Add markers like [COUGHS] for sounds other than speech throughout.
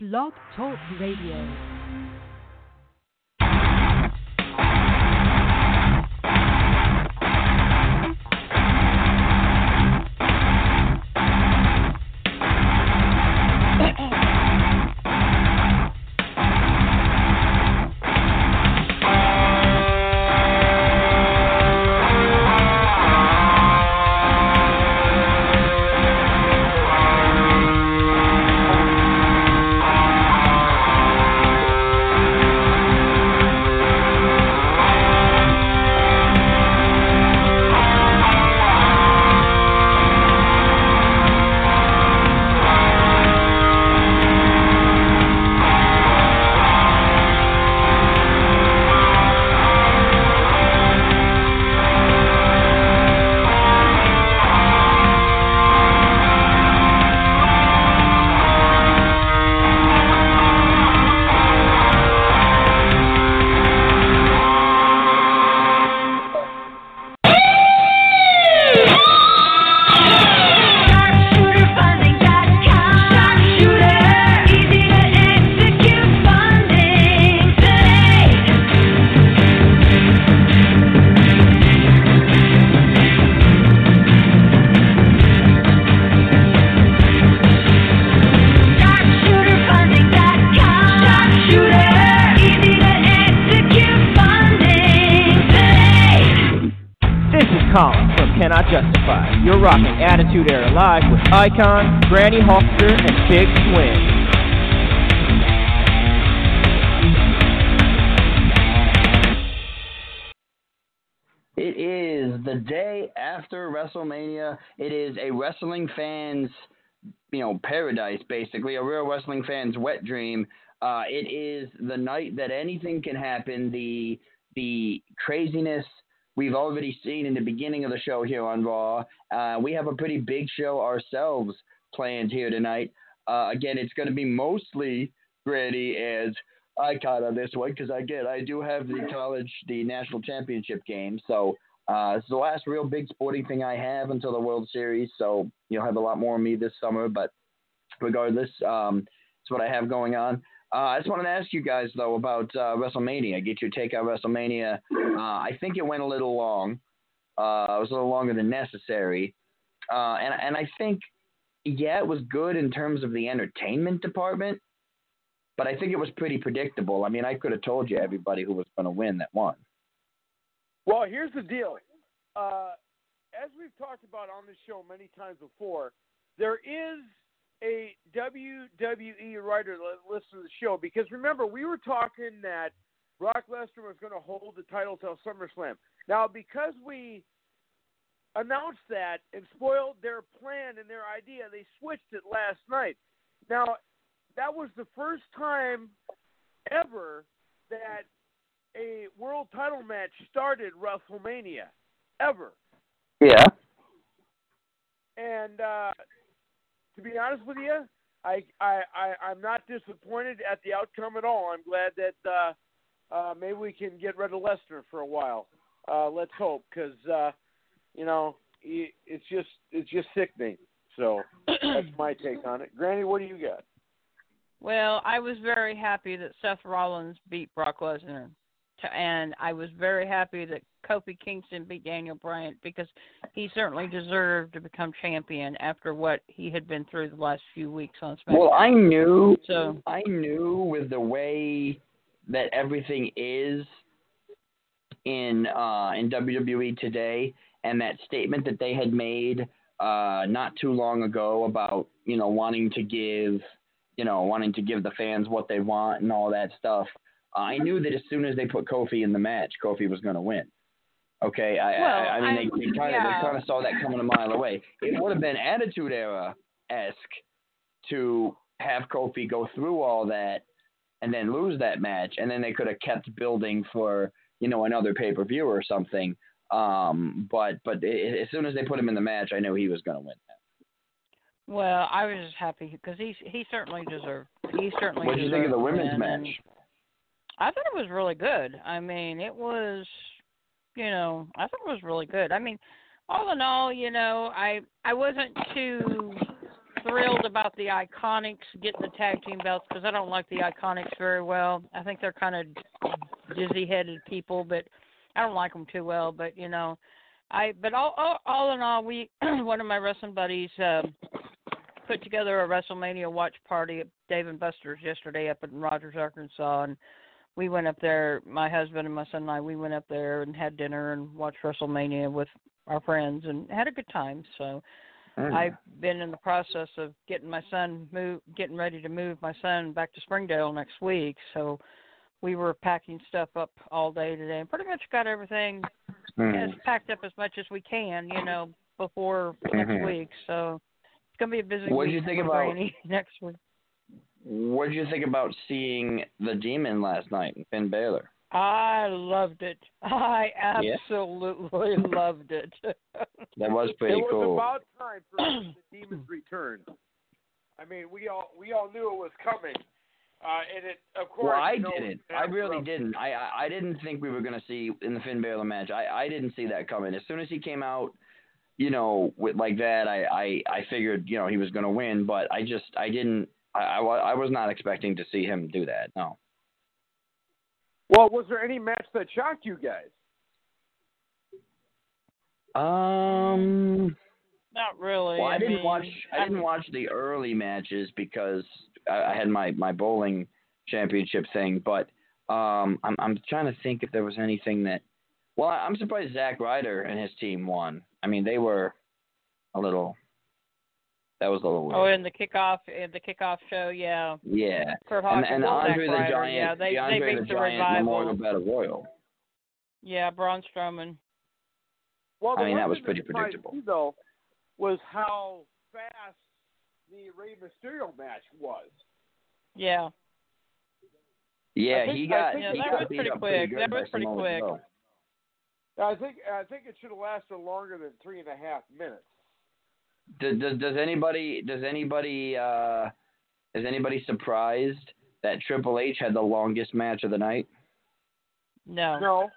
Blog Talk Radio. Icon, Granny Hulkster, and Big Swing. It is the day after WrestleMania. It is a wrestling fan's, you know, paradise, basically, a real wrestling fan's wet dream. Uh, it is the night that anything can happen. The the craziness we've already seen in the beginning of the show here on Raw. Uh, we have a pretty big show ourselves planned here tonight. Uh, again, it's going to be mostly Granny as icon on this one because I get I do have the college, the national championship game. So uh, it's the last real big sporting thing I have until the World Series. So you'll have a lot more of me this summer. But regardless, um, it's what I have going on. Uh, I just wanted to ask you guys though about uh, WrestleMania. Get your take on WrestleMania. Uh, I think it went a little long. Uh, it was a little longer than necessary, uh, and and I think yeah, it was good in terms of the entertainment department, but I think it was pretty predictable. I mean, I could have told you everybody who was going to win that won. Well, here's the deal. Uh, as we've talked about on this show many times before, there is a WWE writer that listens to the show because remember we were talking that Brock Lesnar was going to hold the title till SummerSlam. Now, because we announced that and spoiled their plan and their idea, they switched it last night. Now, that was the first time ever that a world title match started WrestleMania ever. Yeah. And uh, to be honest with you, I, I, I, I'm not disappointed at the outcome at all. I'm glad that uh, uh, maybe we can get rid of Lesnar for a while. Uh, let's hope, because uh, you know it's just it's just sickening. So that's my take on it. Granny, what do you got? Well, I was very happy that Seth Rollins beat Brock Lesnar, and I was very happy that Kofi Kingston beat Daniel Bryan because he certainly deserved to become champion after what he had been through the last few weeks on SmackDown. Well, I knew. So I knew with the way that everything is in uh, in WWE today, and that statement that they had made uh, not too long ago about you know wanting to give you know wanting to give the fans what they want and all that stuff. I knew that as soon as they put Kofi in the match, Kofi was going to win. Okay, I, Well, I, I mean I- they, they kind of yeah. they kind of saw that coming a mile away. It would have been Attitude Era esque to have Kofi go through all that and then lose that match, and then they could have kept building for you know another pay per view or something. Um, but but i as soon as they put him in the match, I knew he was going to win. well, I was just happy because he he certainly deserved. He certainly. What did you think of the women's win, match? I thought it was really good. I mean, it was, you know, I thought it was really good. I mean, all in all, you know, I I wasn't too thrilled about the Iconics getting the tag team belts because I don't like the Iconics very well. I think they're kind of dizzy-headed people, but I don't like them too well. But you know, I but all all, all in all, we [CLEARS THROAT] one of my wrestling buddies um, put together a WrestleMania watch party at Dave and Buster's yesterday up in Rogers, Arkansas, and we went up there. My husband and my son and I we went up there and had dinner and watched WrestleMania with our friends and had a good time. So Mm. I've been in the process of getting my son move, getting ready to move my son back to Springdale next week. So we were packing stuff up all day today, and pretty much got everything Mm. as packed up as much as we can, you know, before next Mhm. week. So it's gonna be a busy What'd week you think about- [LAUGHS] next week. What did you think about seeing the Demon last night, Finn Balor? I loved it. I Yeah? absolutely [LAUGHS] loved it. That was pretty it was cool. about time for the [CLEARS THROAT] demon's return. I mean, we all we all knew it was coming, uh, and it of course. well, I you know, didn't. I really a- didn't. I, I I didn't think we were gonna see in the Finn Balor match. I I didn't see that coming. As soon as he came out, you know, with like that, I I I figured you know he was gonna win, but I just I didn't. I, I, I was not expecting to see him do that. No. Well, was there any match that shocked you guys? Um. Not really. Well, I didn't mean, watch. I didn't watch the early matches because I, I had my my bowling championship thing. But um, I'm I'm trying to think if there was anything that. Well, I'm surprised Zack Ryder and his team won. I mean, they were a little. That was a little Oh, weird. in the kickoff, in the kickoff show, yeah. yeah, Curt and, Hawkins and the and Zack Andre the Giant, yeah, they the they the beat the Giant revival. Memorial Battle Royal. Yeah, Braun Strowman. Well, the I mean, that was pretty predictable. Me, though, was how fast the Rey Mysterio match was. Yeah. Yeah, think- he got think Yeah, he that got was pretty quick. good That was pretty quick. I think I think it should have lasted longer than three and a half minutes. Does, does does anybody does anybody uh is anybody surprised that Triple H had the longest match of the night? No. No,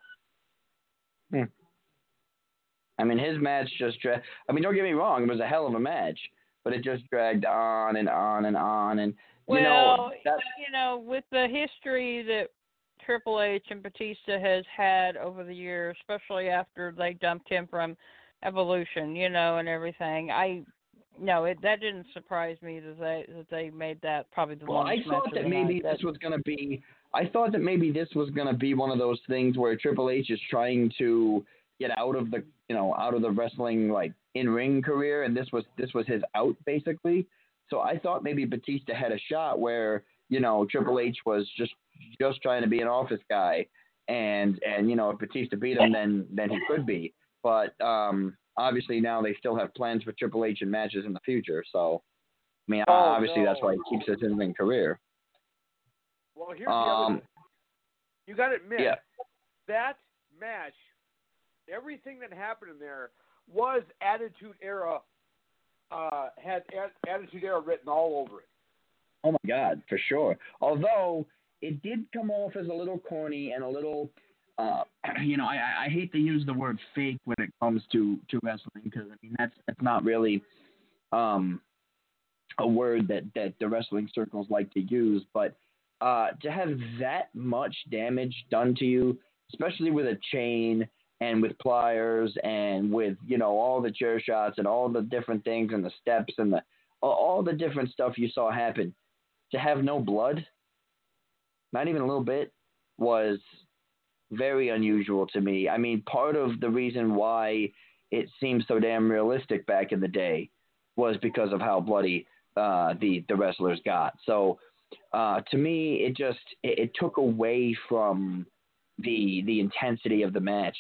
I mean, his match just dra- I mean, don't get me wrong, it was a hell of a match, but it just dragged on and on and on and you Well, know that you know, with the history that Triple H and Batista has had over the years, especially after they dumped him from Evolution, you know, and everything, I no, it that didn't surprise me that they that they made that probably the well, I longest thought match of that maybe night. this That- was going to be I thought that maybe this was going to be one of those things where Triple H is trying to get out of the, you know, out of the wrestling like in-ring career and this was this was his out basically. So I thought maybe Batista had a shot where, you know, Triple H was just just trying to be an office guy and and you know, if Batista beat him then then he could be. But um obviously now they still have plans for Triple H and matches in the future, so I mean, Oh, obviously that's why he keeps his in-ring career. well here's the other. Um. You got to admit yeah. that match, everything that happened in there was Attitude Era. Uh, had Attitude Era written all over it. Oh my God, for sure. Although it did come off as a little corny and a little, uh, [CLEARS THROAT] you know, I, I- hate to use the word fake when it comes to to wrestling because I mean that's that's not really um, a word that that the wrestling circles like to use. But uh, to have that much damage done to you, especially with a chain and with pliers and with you know all the chair shots and all the different things and the steps and the all the different stuff you saw happen to have no blood, not even a little bit, was very unusual to me. I mean, part of the reason why it seemed so damn realistic back in the day was because of how bloody uh, the the wrestlers got. So uh, to me, it just it, it took away from the the intensity of the match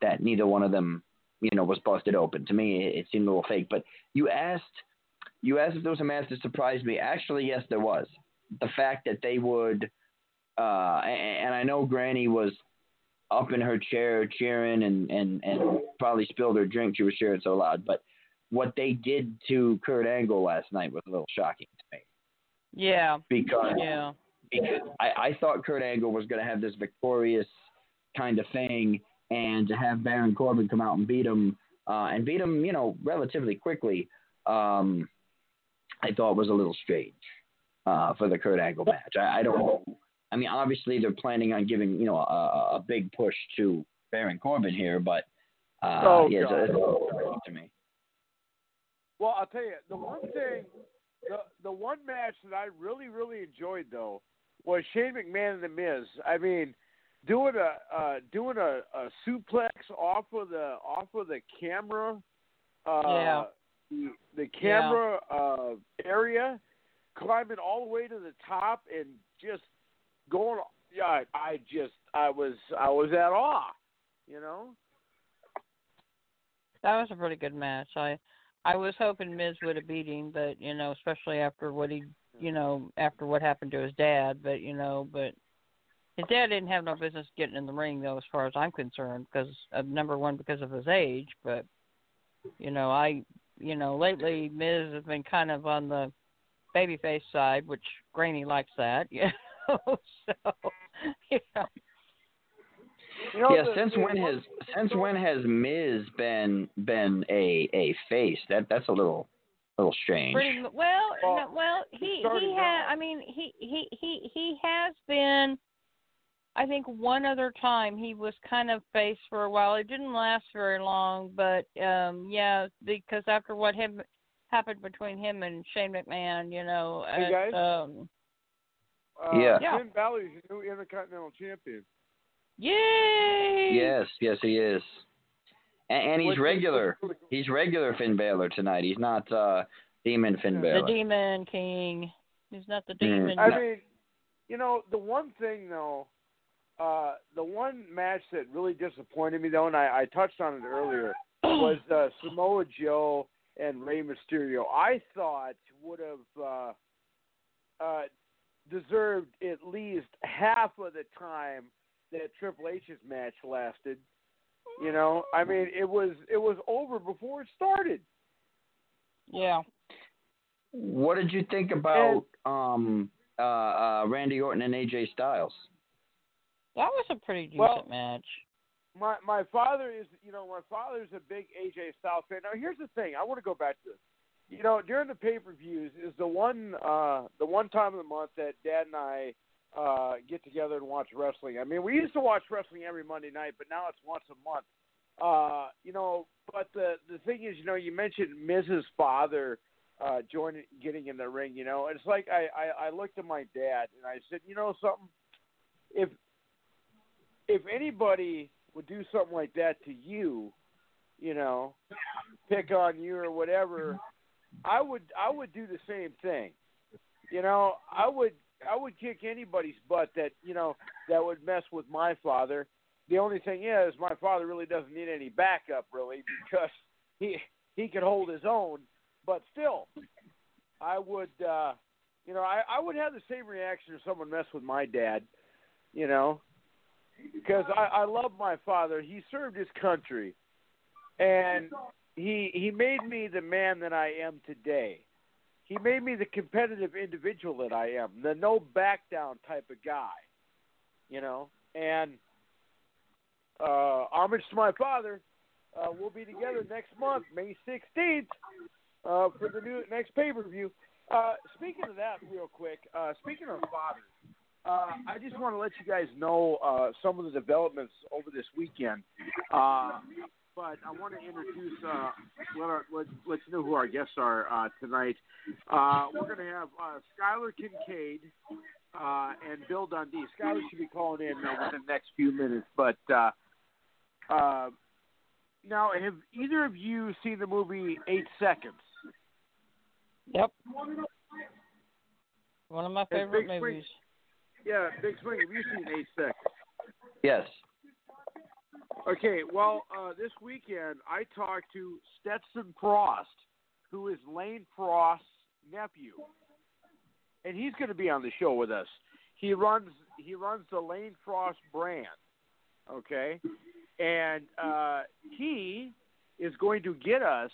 that neither one of them you know was busted open. To me, it, it seemed a little fake. But you asked you asked if there was a match that surprised me. Actually, yes, there was. The fact that they would, uh, and, and I know Granny was up in her chair cheering and, and, and probably spilled her drink. She was cheering so loud. But what they did to Kurt Angle last night was a little shocking to me yeah, because yeah. because I, I thought Kurt Angle was going to have this victorious kind of thing, and to have Baron Corbin come out and beat him uh, and beat him, you know, relatively quickly. Um, I thought was a little strange uh, for the Kurt Angle match. I, I don't know. I mean, obviously they're planning on giving you know a, a big push to Baron Corbin here, but uh, Oh, yeah, it's, God. it's a little strange to me. Well, I'll tell you the one thing, the the one match that I really really enjoyed though was Shane McMahon and The Miz. I mean, doing a uh, doing a, a suplex off of the off of the camera, uh, Yeah. the, the camera uh, area, climbing all the way to the top and just going. Yeah, I, just I was I was at awe, you know. That was a pretty good match. I I was hoping Miz would have beat him, but you know, especially after what he, you know, after what happened to his dad. But you know, but his dad didn't have no business getting in the ring, though, as far as I'm concerned, because number one, because of his age. But you know, I, you know, lately Miz has been kind of on the babyface side, which Granny likes that. [LAUGHS] Know, [LAUGHS] so [LAUGHS] you know. You know, yeah, the- since the- when has since when has Miz been been a a face? That that's a little little strange. Pretty well, Well, no, well, he he had. I mean, he he he he has been. I think one other time he was kind of face for a while. It didn't last very long, but um yeah, because after what him happened between him and Shane McMahon, you know, Hey, at, guys. um, uh, Yeah. Yeah. Finn Balor is your new Intercontinental Champion. yay! Yes, yes, he is, and, and he's Which regular. really cool. He's regular Finn Balor tonight. He's not uh Demon Finn The the Demon King. He's not the Mm. Demon. I No. mean, you know, the one thing though, uh, the one match that really disappointed me though, and I, I touched on it earlier, [COUGHS] was uh, Samoa Joe and Rey Mysterio. I thought would have uh, uh, deserved at least half of the time that Triple H's match lasted. You know, I mean, it was it was over before it started. yeah. What did you think about um uh, uh Randy Orton and AJ Styles? That was a pretty decent Well, match. my my father is you know my father's a big AJ Styles fan. Now here's the thing. I want to go back to this. You know during the pay per views is the one uh the one time of the month that Dad and I uh get together and watch wrestling. I mean we used to watch wrestling every Monday night, but now it's once a month. Uh you know, but the the thing is, you know, you mentioned Miz's Father uh joining getting in the ring, you know. It's like I, I I looked at my dad and I said, "You know something? If if anybody would do something like that to you, you know, pick on you or whatever, I would I would do the same thing. You know, I would I would kick anybody's butt that, you know, that would mess with my father. The only thing is my father really doesn't need any backup really because [LAUGHS] he he can hold his own, but still I would uh you know, I, I would have the same reaction if someone messed with my dad, you know because I, I love my father. He served his country, and he he made me the man that I am today. He made me the competitive individual that I am, the no back down type of guy, you know. And uh, homage to my father. Uh, we'll be together next month, May sixteenth, uh, for the new next pay per view. Uh, speaking of that, real quick. Uh, speaking of fathers, uh, I just want to let you guys know uh, some of the developments over this weekend. Uh, but I want to introduce, uh, let, our, let, let you know who our guests are uh, tonight. Uh, we're going to have uh, Skylar Kincaid uh, and Bill Dundee. Skylar should be calling in uh, within the next few minutes. But uh, uh, now, have either of you seen the movie Eight Seconds? Yep. One of my favorite Big Swing. movies. Yeah, Big Swing. Have you seen Eight Seconds? Yes. Okay, well, uh, this weekend I talked to Stetson Frost, who is Lane Frost's nephew, and he's going to be on the show with us. He runs he runs the Lane Frost brand, okay, and uh, he is going to get us.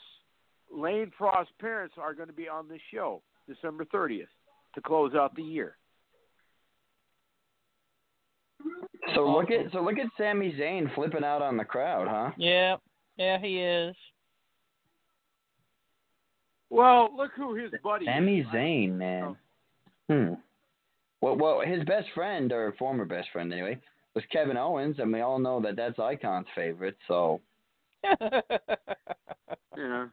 Lane Frost's parents are going to be on the show December thirtieth to close out the year. So look at so look at Sami Zayn flipping out on the crowd, huh? Yeah, Yeah, he is. Well, look who his buddy. Sami is. Zayn, man. Hmm. Well, well, his best friend or former best friend anyway was Kevin Owens, and we all know that that's Icon's favorite. So [LAUGHS] Yeah.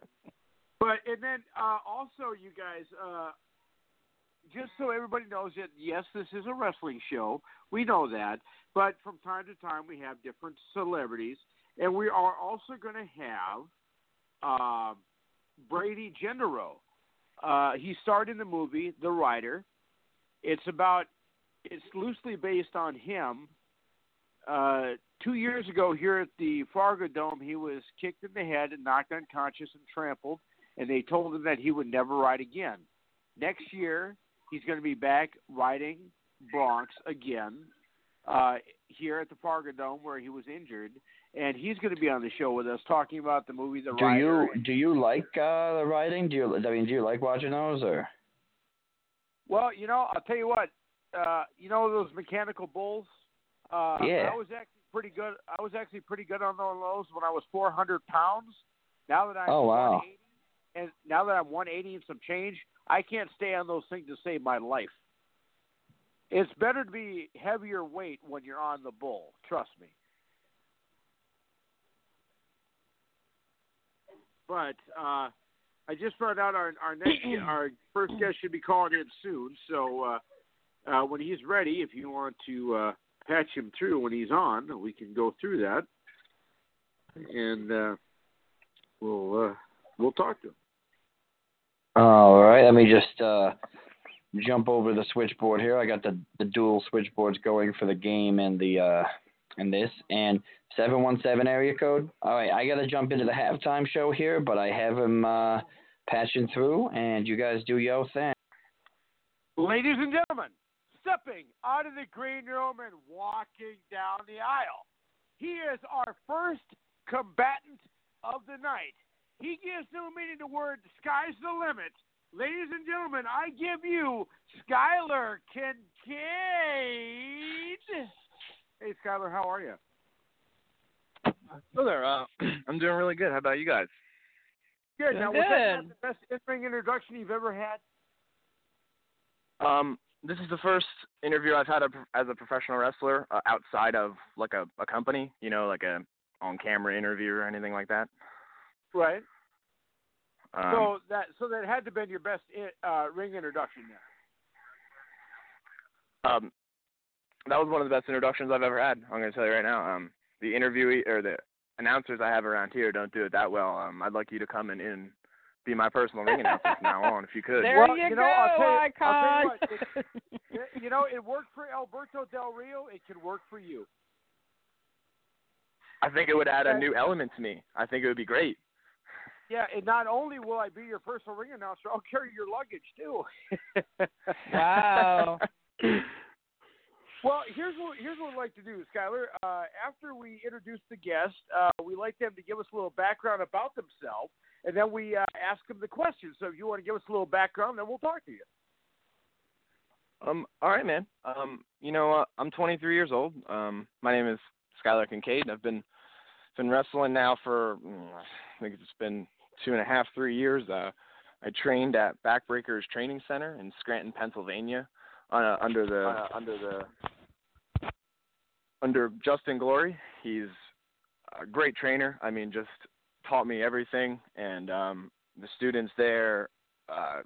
But and then uh, also, you guys, uh, just so everybody knows that yes, this is a wrestling show. We know that, but from time to time we have different celebrities, and we are also going to have uh, Brady Jandreau. Uh, he starred in the movie The Rider. It's about it's loosely based on him. Uh, two years ago, here at the Fargo Dome, he was kicked in the head and knocked unconscious and trampled, and they told him that he would never ride again. Next year, he's going to be back riding broncs again uh, here at the Fargo Dome where he was injured, and he's going to be on the show with us talking about the movie The do Rider. you do you like uh, the riding? Do you I mean do you like watching those or? Well, you know, I'll tell you what. Uh, you know those mechanical bulls? Uh, Yeah. I was actually pretty good. I was actually pretty good on those when I was 400 pounds. Now that I'm Oh, wow. 180, and now that I'm 180 and some change, I can't stay on those things to save my life. It's better to be heavier weight when you're on the bull. Trust me. But uh, I just found out our our next [CLEARS THROAT] our first guest should be calling in soon. So uh, uh, when he's ready, if you want to uh, patch him through when he's on, we can go through that, and uh, we'll uh, we'll talk to him. All right, let me just uh, jump over the switchboard here. I got the, the dual switchboards going for the game and the uh, and this and seven one seven area code. All right, I got to jump into the halftime show here, but I have him uh, patching through, and you guys do your thing. Ladies and gentlemen, stepping out of the green room and walking down the aisle, he is our first combatant of the night. He gives no meaning to the word "sky's the limit." Ladies and gentlemen, I give you Skylar Kincaid. Hey, Skylar, how are you? Hello there. Uh, [CLEARS THROAT] I'm doing really good. How about you guys? Good. Now, was that the best in-ring introduction you've ever had? Um, this is the first interview I've had a, as a professional wrestler uh, outside of like a, a company, you know, like a on-camera interview or anything like that. Right. Um, so that so that had to have been your best i- uh, ring introduction there. um, that was one of the best introductions I've ever had. I'm going to tell you right now. Um, the interviewee or the announcers I have around here don't do it that well. Um, I'd like you to come in and be my personal ring announcer from now on, if you could. There Well, you, you go, know, I'll tell you- I'll tell you Y- You know, it worked for Alberto Del Rio. It could work for you. I think it would add a new element to me. I think it would be great. Yeah, and not only will I be your personal ring announcer, I'll carry your luggage too. [LAUGHS] Wow. Well, here's what here's what we'd like to do, Skylar. Uh, after we introduce the guest, uh, we like them to give us a little background about themselves, and then we uh, ask them the questions. So if you want to give us a little background, then we'll talk to you. Um, all right, man. Um, you know, uh, I'm 23 years old. Um, my name is Skylar Kincaid, and I've been been wrestling now for mm, I think it's been two and a half, three years. Uh, I trained at Backbreakers Training Center in Scranton, Pennsylvania, uh, under the uh, under the under Justin Glory. He's a great trainer. I mean, just taught me everything, and um, the students there, uh,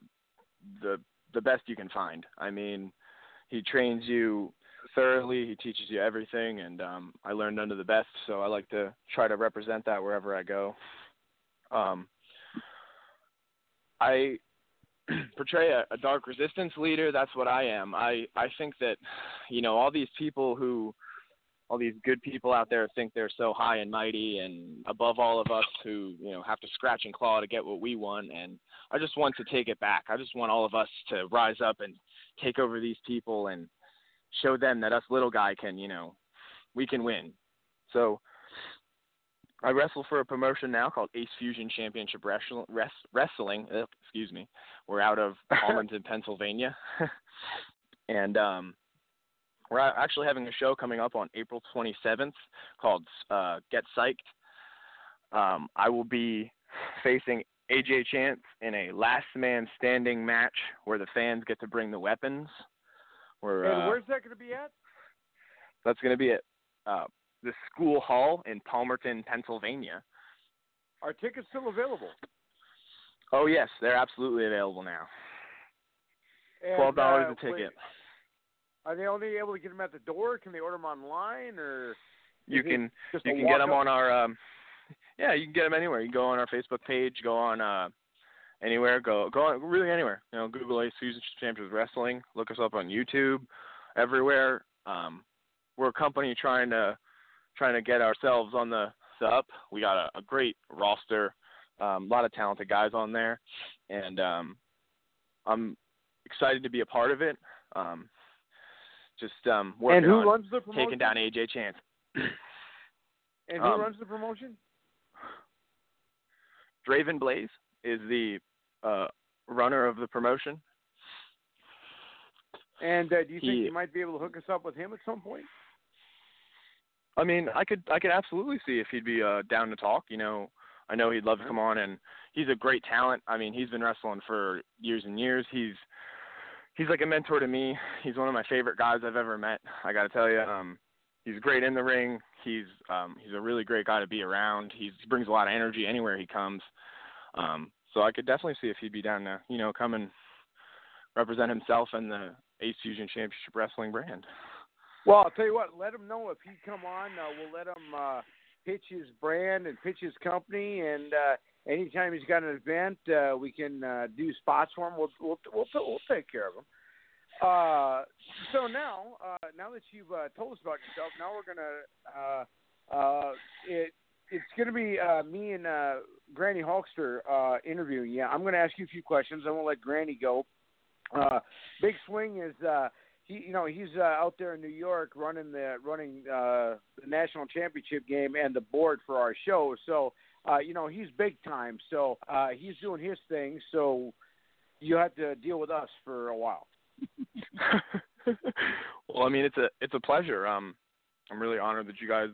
the the best you can find. I mean, he trains you thoroughly. He teaches you everything, and um, I learned under the best. So I like to try to represent that wherever I go. Um, I [CLEARS THROAT] portray a, a dark resistance leader. That's what I am. I I think that, you know, all these people who, all these good people out there think they're so high and mighty and above all of us who you know have to scratch and claw to get what we want. And I just want to take it back. I just want all of us to rise up and take over these people and show them that us little guy can, you know, we can win. So I wrestle for a promotion now called Ace Fusion Championship Wrestling. Excuse me. We're out of [LAUGHS] Arlington, Pennsylvania, [LAUGHS] and um, we're actually having a show coming up on April 27th called uh, Get Psyched. Um, I will be facing AJ Chance in a last man standing match where the fans get to bring the weapons. Where, And uh, where's that going to be at? that's going to be at uh, the school hall in Palmerton, Pennsylvania. Are tickets still available? Oh yes, they're absolutely available now. And, Twelve dollars uh, a ticket. wait, Are they only able to get them at the door? Can they order them online, or You can you can get them walk-up? on our um, yeah you can get them anywhere. You can go on our Facebook page, go on uh, anywhere, go go on really anywhere. You know, Google Ace Fusion Champions Wrestling. Look us up on YouTube, everywhere. Um, we're a company trying to trying to get ourselves on the, the up. We got a, a great roster, um, a lot of talented guys on there, and um, I'm excited to be a part of it. Um, just um, working And who on runs the promotion? taking down AJ Chance. [CLEARS THROAT] And who um, runs the promotion? Draven Blaze is the uh, runner of the promotion. And uh, do you think he- you might be able to hook us up with him at some point? I mean, I could I could absolutely see if he'd be uh, down to talk. You know, I know he'd love to come on, and he's a great talent. I mean, he's been wrestling for years and years. He's he's like a mentor to me. He's one of my favorite guys I've ever met. I got to tell you, um, he's great in the ring. He's um, he's a really great guy to be around. He's, he brings a lot of energy anywhere he comes. Um, so I could definitely see if he'd be down to you know come and represent himself and the Ace Fusion Championship Wrestling brand. Well, I'll tell you what. Let him know if he come on. Uh, we'll let him uh, pitch his brand and pitch his company. And uh, anytime he's got an event, uh, we can uh, do spots for him. We'll we'll we'll, we'll take care of him. Uh, so now, uh, now that you've uh, told us about yourself, now we're gonna uh, uh, it it's gonna be uh, me and uh, Granny Hulkster uh, interviewing you. I'm gonna ask you a few questions. I'm gonna let Granny go. Uh, Big Swing is uh, he you know he's uh, out there in New York running the running uh, the national championship game and the board for our show. So uh, you know he's big time. So uh, he's doing his thing. So you have to deal with us for a while. [LAUGHS] well, I mean, it's a it's a pleasure. Um, I'm really honored that you guys,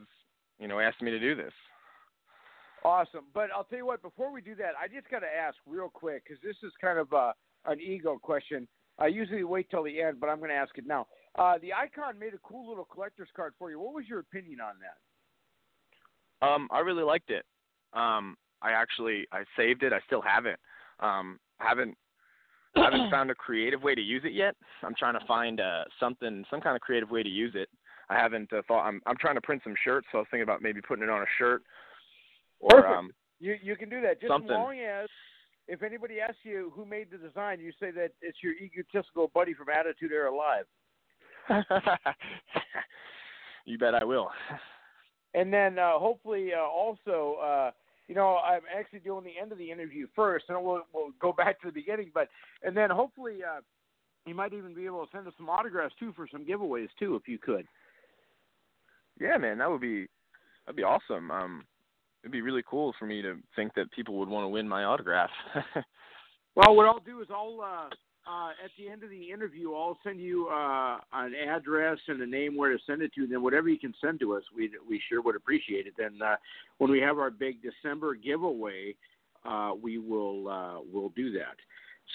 you know, asked me to do this. Awesome. But I'll tell you what, before we do that, I just got to ask real quick because this is kind of a an ego question. I usually wait till the end, but I'm going to ask it now. Uh, the Icon made a cool little collector's card for you. What was your opinion on that? Um, I really liked it. Um, I actually I saved it. I still have it. Um, I haven't [CLEARS THROAT] haven't found a creative way to use it yet. I'm trying to find uh, something, some kind of creative way to use it. I haven't uh, thought. I'm I'm trying to print some shirts, so I was thinking about maybe putting it on a shirt. Or Perfect. um, You you can do that just Something. as long as if anybody asks you who made the design, you say that it's your egotistical buddy from Attitude Era Live. [LAUGHS] you bet I will. And then uh, hopefully uh, also, uh, you know, I'm actually doing the end of the interview first, and we'll we'll go back to the beginning. But and then hopefully uh, you might even be able to send us some autographs too for some giveaways too, if you could. Yeah, man, that would be that'd be awesome. Um, it'd be really cool for me to think that people would want to win my autograph. [LAUGHS] Well, what I'll do is I'll uh, uh, at the end of the interview, I'll send you uh, an address and a name where to send it to. Then whatever you can send to us, we we sure would appreciate it. Then uh, when we have our big December giveaway, uh, we will uh, we'll do that.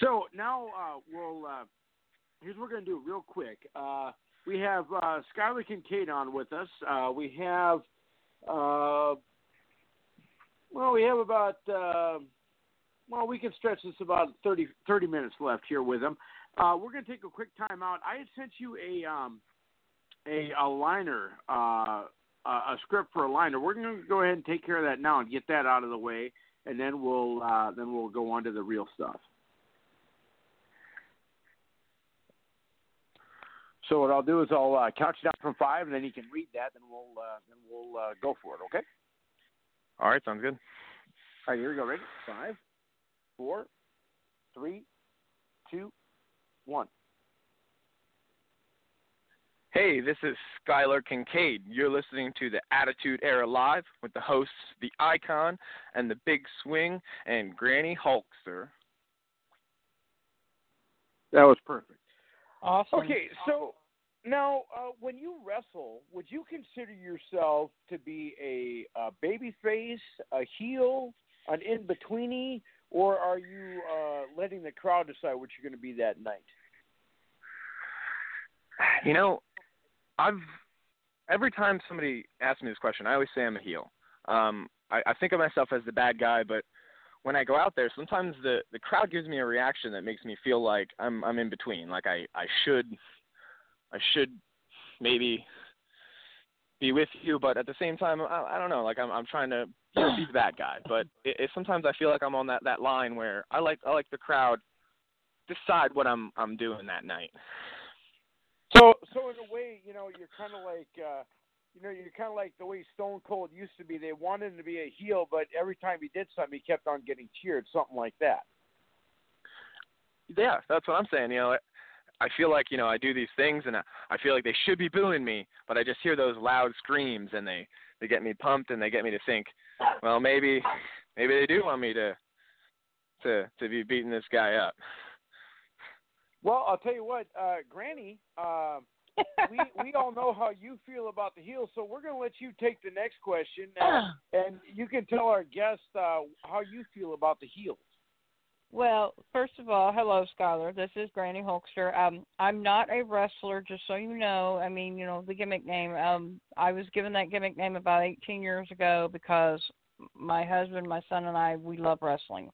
So now uh, we'll uh, here's what we're going to do real quick. Uh, we have uh, Skylar Kincaid on with us. Uh, we have uh, well, we have about. Uh, well, we can stretch this about 30, 30 minutes left here with him. Uh, we're going to take a quick time out. I had sent you a um, a, a liner, uh, a a script for a liner. We're going to go ahead and take care of that now and get that out of the way, and then we'll uh, then we'll go on to the real stuff. So what I'll do is I'll uh, count you down from five, and then you can read that, and we'll uh, then we'll uh, go for it. Okay. All right, sounds good. All right, here we go. Ready? Five, four, three, two, one. Hey, this is Skylar Kincaid. You're listening to the Attitude Era Live with the hosts, the Icon and the Big Swing, and Granny Hulkster. That was perfect. Awesome. Okay, so now uh, when you wrestle, would you consider yourself to be a, a baby face, a heel, an in betweeny? or are you uh, letting the crowd decide what you're going to be that night? You know, I've every time somebody asks me this question, I always say I'm a heel. Um, I, I think of myself as the bad guy, but when I go out there, sometimes the the crowd gives me a reaction that makes me feel like I'm I'm in between. Like I I should I should maybe be with you, but at the same time, I, I don't know. Like I'm I'm trying to you know, be the bad guy, but it, it, sometimes I feel like I'm on that that line where I like I like the crowd decide what I'm I'm doing that night. So so in a way, you know, you're kind of like. uh you know, you're kind of like the way Stone Cold used to be. They wanted him to be a heel, but every time he did something, he kept on getting cheered, something like that. Yeah, that's what I'm saying. You know, I feel like you know I do these things, and I feel like they should be booing me, but I just hear those loud screams, and they they get me pumped, and they get me to think, well, maybe maybe they do want me to to to be beating this guy up. Well, I'll tell you what, uh, Granny. Uh, [LAUGHS] we we all know how you feel about the heels, so we're going to let you take the next question, and, [CLEARS THROAT] and you can tell our guest uh, how you feel about the heels. Well, first of all, hello, Skylar. This is Granny Hulkster. Um, I'm not a wrestler, just so you know. I mean, you know, the gimmick name. Um, I was given that gimmick name about 18 years ago because my husband, my son, and I, we love wrestling.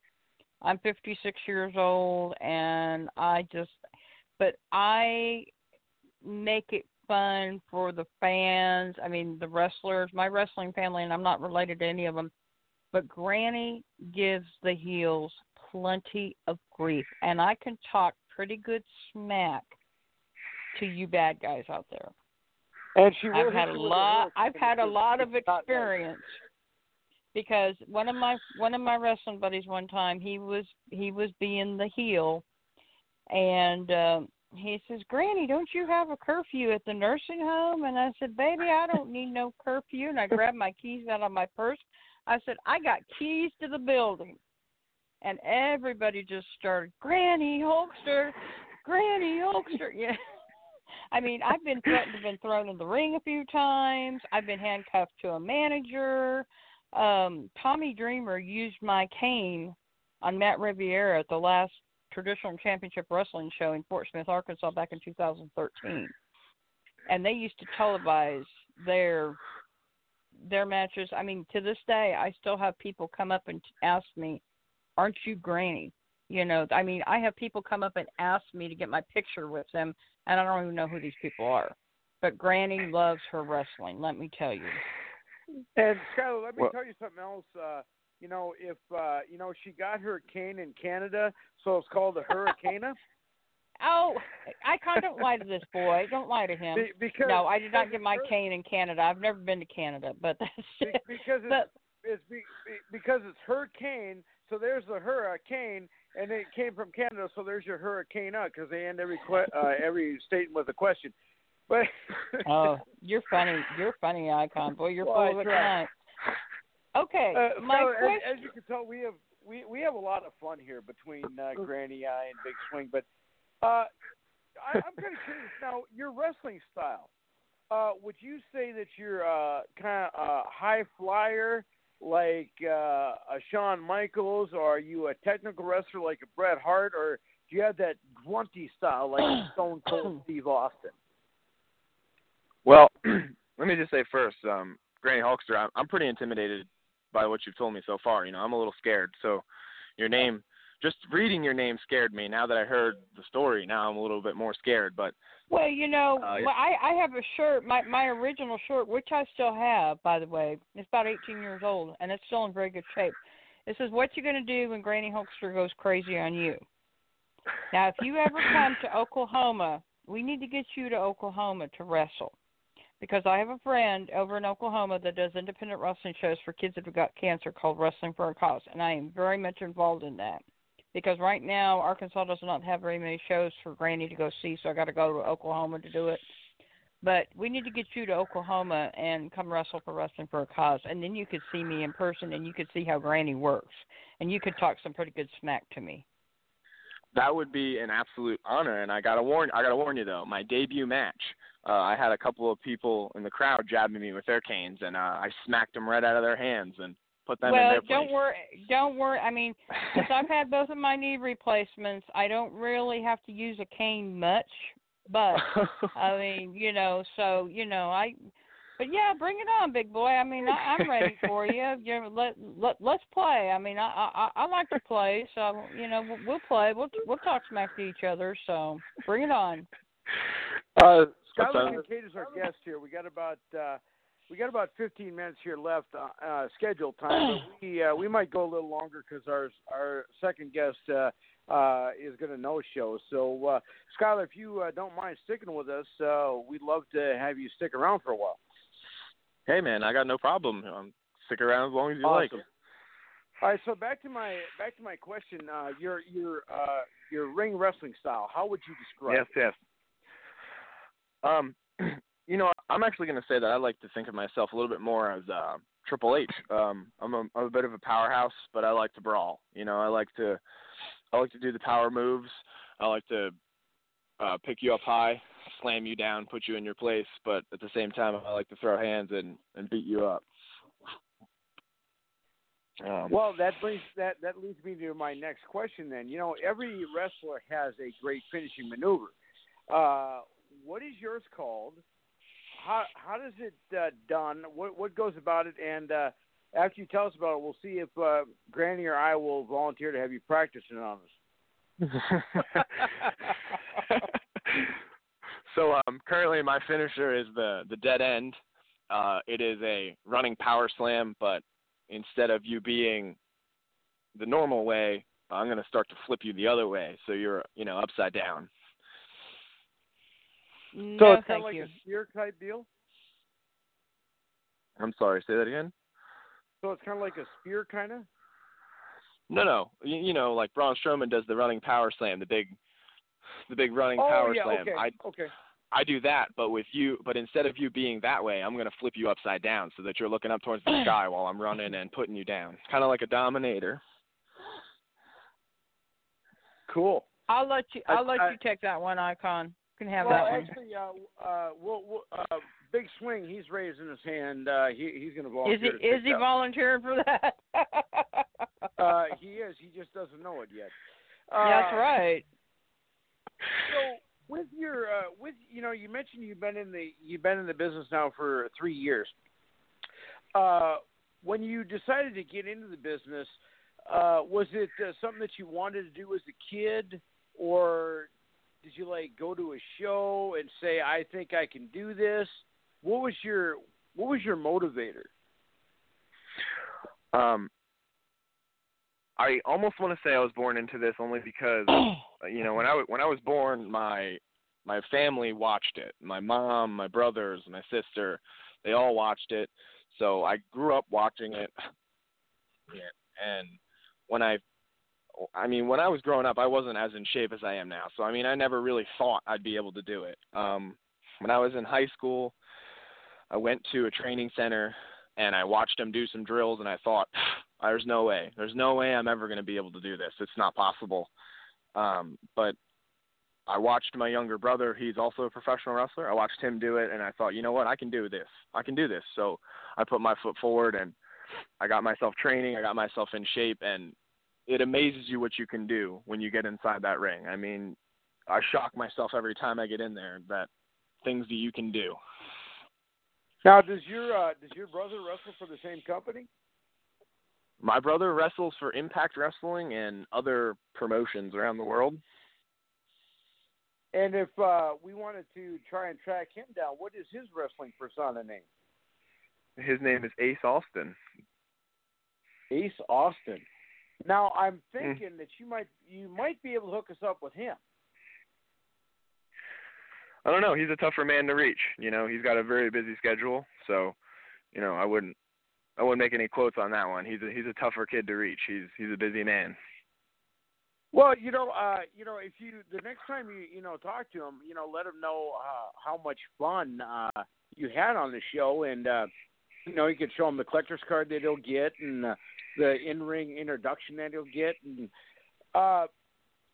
I'm 56 years old, and I just, but I make it fun for the fans. I mean, the wrestlers, my wrestling family, and I'm not related to any of them, but Granny gives the heels plenty of grief, and I can talk pretty good smack to you bad guys out there. And she I've had a lot. I've had a lot of experience because one of my one of my wrestling buddies one time he was he was being the heel, and uh, he says, Granny, don't you have a curfew at the nursing home? And I said, Baby, I don't need no curfew. And I grabbed my keys out of my purse. I said, I got keys to the building. And everybody just started, Granny Hulkster, Granny Hulkster. [LAUGHS] Yeah. I mean, I've been threatened, been thrown in the ring a few times. I've been handcuffed to a manager. Um, Tommy Dreamer used my cane on Matt Riviera at the last traditional championship wrestling show in Fort Smith, Arkansas back in 2013. And they used to televise their their matches. I mean, to this day, I still have people come up and ask me, "Aren't you Granny?" You know, I mean, I have people come up and ask me to get my picture with them, and I don't even know who these people are. But Granny loves her wrestling. Let me tell you. And Skylar, let me well, tell you something else. Uh, you know, if uh, you know she got her cane in Canada, so it's called a hurricane. [LAUGHS] Oh, I can't don't lie to this boy. Don't lie to him. because, no, I did not get my cane in Canada. I've never been to Canada, but [LAUGHS] that's because it's, it's be, because it's hurricane. So there's the hurricane, and it came from Canada. So there's your hurricane up because they end every que- uh, every statement with a question. But [LAUGHS] oh, you're funny. You're funny, icon boy. You're well, full of it Okay, uh, my so, question. As, as, you can tell, we have we we have a lot of fun here between uh, Granny Eye and Big Swing. But uh, I, I'm kind of curious now. Your wrestling style. Uh, would you say that you're uh, kind of a high flyer like uh, a Shawn Michaels, or are you a technical wrestler like a Bret Hart, or do you have that grunty style like [CLEARS THROAT] Stone Cold Steve Austin? Well, [CLEARS THROAT] let me just say first, um, Granny Hulkster, I'm, I'm pretty intimidated by what you've told me so far. You know, I'm a little scared. So your name, just reading your name scared me. Now that I heard the story, now I'm a little bit more scared. But well, you know, uh, well, I I have a shirt, my my original shirt, which I still have, by the way. It's about 18 years old, and it's still in very good shape. It says, "What you gonna do when Granny Hulkster goes crazy on you?" Now, if you ever come to [LAUGHS] Oklahoma, we need to get you to Oklahoma to wrestle because I have a friend over in Oklahoma that does independent wrestling shows for kids that have got cancer called Wrestling for a Cause, and I am very much involved in that. Because right now Arkansas does not have very many shows for Granny to go see, so I got to go to Oklahoma to do it. But we need to get you to Oklahoma and come wrestle for Wrestling for a Cause, and then you could see me in person and you could see how Granny works, and you could talk some pretty good smack to me. That would be an absolute honor, and I gotta warn I gotta warn you though, my debut match uh, I had a couple of people in the crowd jabbing me with their canes, and uh, I smacked them right out of their hands. And put them well, in their don't worry. Don't worry. I mean, since I've had both of my knee replacements, I don't really have to use a cane much. But [LAUGHS] I mean, you know, so you know, I. But yeah, bring it on, big boy. I mean, I, I'm ready for you. [LAUGHS] You know, let let let's play. I mean, I I I like to play, so you know, we'll, we'll play. We'll we'll talk smack to each other. So bring it on. uh, Skylar sounds- Kincaid is our guest here. We got about uh, we got about 15 minutes here left uh, uh, scheduled time, but [CLEARS THROAT] we uh, we might go a little longer because our our second guest uh, uh, is going to no show. So, uh, Skylar, if you uh, don't mind sticking with us, uh, we'd love to have you stick around for a while. hey man, I got no problem. Um, stick around as long as you like. All right, so back to my back to my question. Uh, your your uh, your ring wrestling style. How would you describe? Yes, yes. Um, [CLEARS THROAT] you know, I'm actually going to say that I like to think of myself a little bit more as uh, Triple H. Um, I'm a, I'm a bit of a powerhouse, but I like to brawl. You know, I like to I like to do the power moves. I like to uh, pick you up high, slam you down, put you in your place, but at the same time, I like to throw hands and and beat you up. Um, Well, that brings that that leads me to my next question. Then, you know, every wrestler has a great finishing maneuver. Uh, what is yours called? How how does it uh, done? What what goes about it? And uh, after you tell us about it, we'll see if uh, Granny or I will volunteer to have you practice it on us. [LAUGHS] so um, currently my finisher is the the dead end. Uh, it is a running power slam, but instead of you being the normal way, I'm going to start to flip you the other way, so you're you know upside down. So no, it's kind of like you. a spear type deal. I'm sorry, say that again. So it's kind of like a spear, kind of. No, no, you, you know like Braun Strowman does the running power slam, the big, the big running Oh power yeah, slam. okay, I okay. I do that, but with you, but instead of you being that way, I'm going to flip you upside down so that you're looking up towards the sky while I'm running and putting you down, kind of like a dominator. Cool. I'll let you. I'll let I- you take that one, Icon. Can have well, that one. actually, uh, uh, we'll, we'll, uh, Big Swing, he's raising his hand. Uh, he, he's going to Is volunteer. he to is he volunteering for that? [LAUGHS] Uh, he is. He just doesn't know it yet. Uh, That's right. So with your uh, with you know you mentioned you've been in the you've been in the business now for three years. Uh, when you decided to get into the business, uh, was it uh, something that you wanted to do as a kid, or did you like go to a show and say I think I can do this? What was your what was your motivator? Um, I almost want to say I was born into this only because [CLEARS THROAT] you know when I when I was born, my my family watched it. My mom, my brothers, my sister, they all watched it. So I grew up watching it. And when I I mean, when I was growing up, I wasn't as in shape as I am now. So I mean, I never really thought I'd be able to do it. Um when I was in high school, I went to a training center and I watched them do some drills and I thought there's no way. There's no way I'm ever going to be able to do this. It's not possible. Um, but I watched my younger brother. He's also a professional wrestler. I watched him do it, and I thought, you know what? I can do this. I can do this. So I put my foot forward, and I got myself training. I got myself in shape, and it amazes you what you can do when you get inside that ring. I mean, I shock myself every time I get in there that things that you can do. Now, does your uh, does your brother wrestle for the same company? My brother wrestles for Impact Wrestling and other promotions around the world. And if uh, we wanted to try and track him down, what is his wrestling persona name? His name is Ace Austin. Ace Austin. Now I'm Hmm. thinking that you might you might be able to hook us up with him. I don't know. He's a tougher man to reach. You know, he's got a very busy schedule, so you know, I wouldn't, I wouldn't make any quotes on that one. He's a he's a tougher kid to reach. He's he's a busy man. Well, you know, uh, you know, if you the next time you you know talk to him, you know, let him know uh, how much fun uh, you had on the show, and uh, you know, you could show him the collector's card that he'll get, and uh, the in-ring introduction that he'll get. And uh,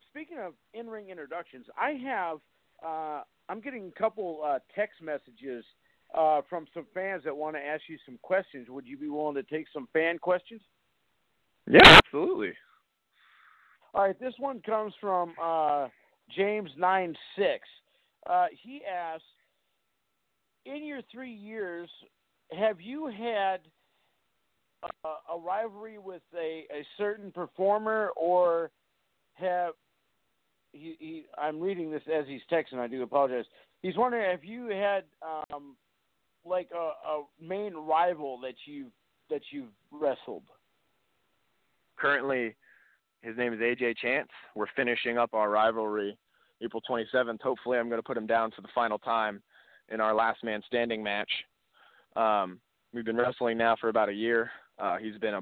speaking of in-ring introductions, I have uh, I'm getting a couple uh, text messages uh, from some fans that want to ask you some questions. Would you be willing to take some fan questions? Yeah, absolutely. All right, this one comes from uh, James nine six. Uh, he asks, in your three years, have you had a, a rivalry with a, a certain performer, or have he, he? I'm reading this as he's texting. I do apologize. He's wondering if you had um, like a, a main rival that you that you've wrestled. Currently, his name is AJ Chance. We're finishing up our rivalry April 27th. Hopefully, I'm going to put him down for the final time in our last man standing match. Um, we've been wrestling now for about a year. Uh, he's been a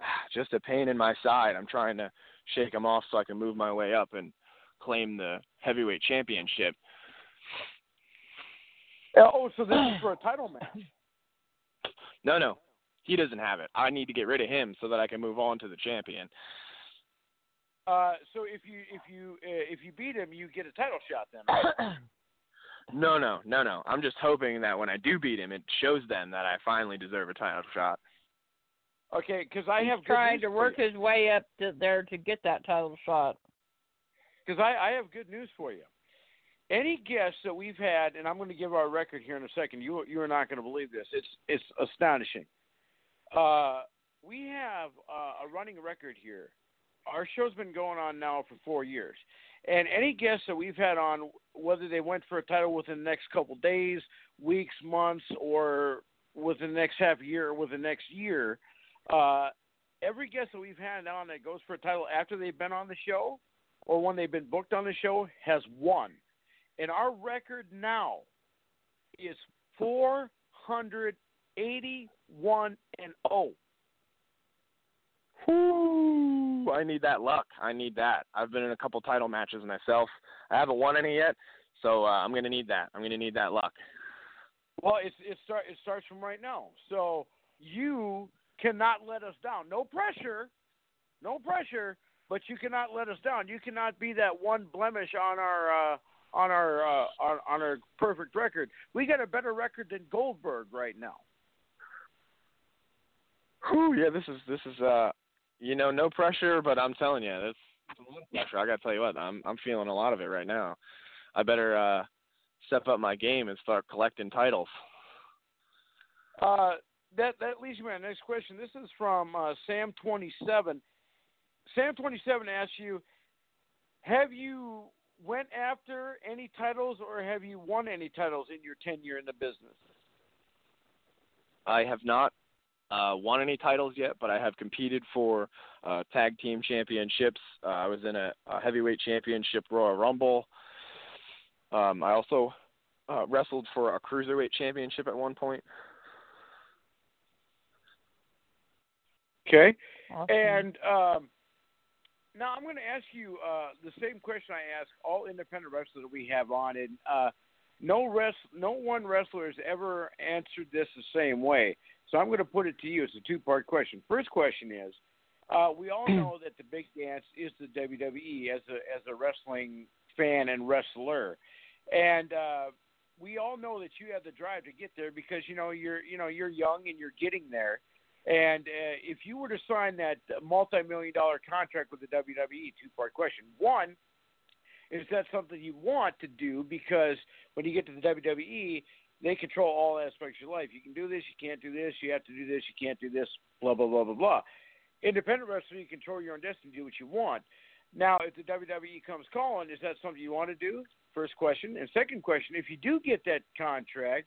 [SIGHS] just a pain in my side. I'm trying to shake him off so I can move my way up and claim the heavyweight championship. Oh, so this is for a title match? [CLEARS THROAT] No, no, he doesn't have it. I need to get rid of him so that I can move on to the champion. Uh, so if you if you uh, if you beat him, you get a title shot then. Right? [CLEARS THROAT] no, no, no, no. I'm just hoping that when I do beat him, it shows them that I finally deserve a title shot. Okay, because I He's have trying good to work his way up to there to get that title shot. Because I, I have good news for you. Any guests that we've had, and I'm going to give our record here in a second. You you are not going to believe this. It's it's astonishing. Uh, we have uh, a running record here. Our show's been going on now for four years, and any guests that we've had on, whether they went for a title within the next couple days, weeks, months, or within the next half year or within the next year, uh, every guest that we've had on that goes for a title after they've been on the show or when they've been booked on the show has won. And our record now is 481 and oh. 0. I need that luck. I need that. I've been in a couple title matches myself. I haven't won any yet, so uh, I'm gonna need that. I'm gonna need that luck. Well, it's it start it starts from right now. So you cannot let us down. No pressure, no pressure, but you cannot let us down. You cannot be that one blemish on our uh, on our uh, on, on our perfect record. We got a better record than Goldberg right now. Whew, yeah, this is this is uh, you know, no pressure, but I'm telling you, that's it's a lot of pressure. I gotta tell you what, I'm I'm feeling a lot of it right now. I better uh, step up my game and start collecting titles. Uh, that that leads me to my next question. This is from uh, Sam twenty seven. Sam twenty seven asks you, have you went after any titles or have you won any titles in your tenure in the business? I have not uh, won any titles yet, but I have competed for uh, tag team championships. Uh, I was in a, a heavyweight championship Royal Rumble. Um, I also uh, wrestled for a cruiserweight championship at one point. Okay. Awesome. And um, now I'm going to ask you uh, the same question I ask all independent wrestlers that we have on, and uh, no rest, no one wrestler has ever answered this the same way. So I'm going to put it to you. It's a two-part question. First question is, uh, we all [CLEARS THROAT] know that the big dance is the WWE as a as a wrestling fan and wrestler, and uh, we all know that you have the drive to get there because you know you're you know you're young and you're getting there. And uh, if you were to sign that multi-million dollar contract with the WWE, two-part question. One, is that something you want to do? Because when you get to the WWE, they control all aspects of your life. You can do this, you can't do this, you have to do this, you can't do this, blah blah blah blah blah. Independent wrestling, you control your own destiny, do what you want. Now, if the WWE comes calling, is that something you want to do? First question. And second question, if you do get that contract,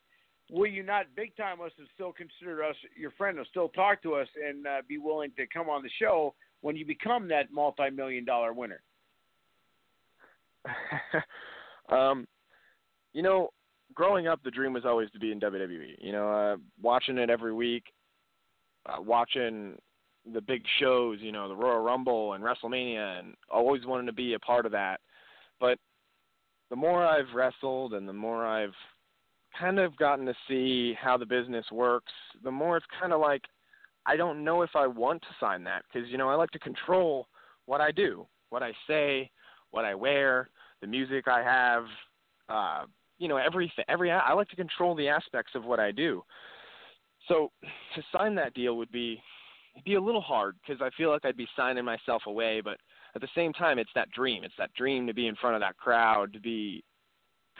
will you not big time us and still consider us your friend and still talk to us and uh, be willing to come on the show when you become that multi million dollar winner? [LAUGHS] um, you know, growing up, the dream was always to be in WWE. You know, uh, watching it every week, uh, watching the big shows. You know, the Royal Rumble and WrestleMania, and always wanting to be a part of that. But the more I've wrestled and the more I've kind of gotten to see how the business works, the more it's kind of like I don't know if I want to sign that because you know I like to control what I do, what I say, what I wear, the music I have, uh, you know everything. Every I like to control the aspects of what I do. So to sign that deal would be be a little hard because I feel like I'd be signing myself away, but at the same time, it's that dream. It's that dream to be in front of that crowd, to be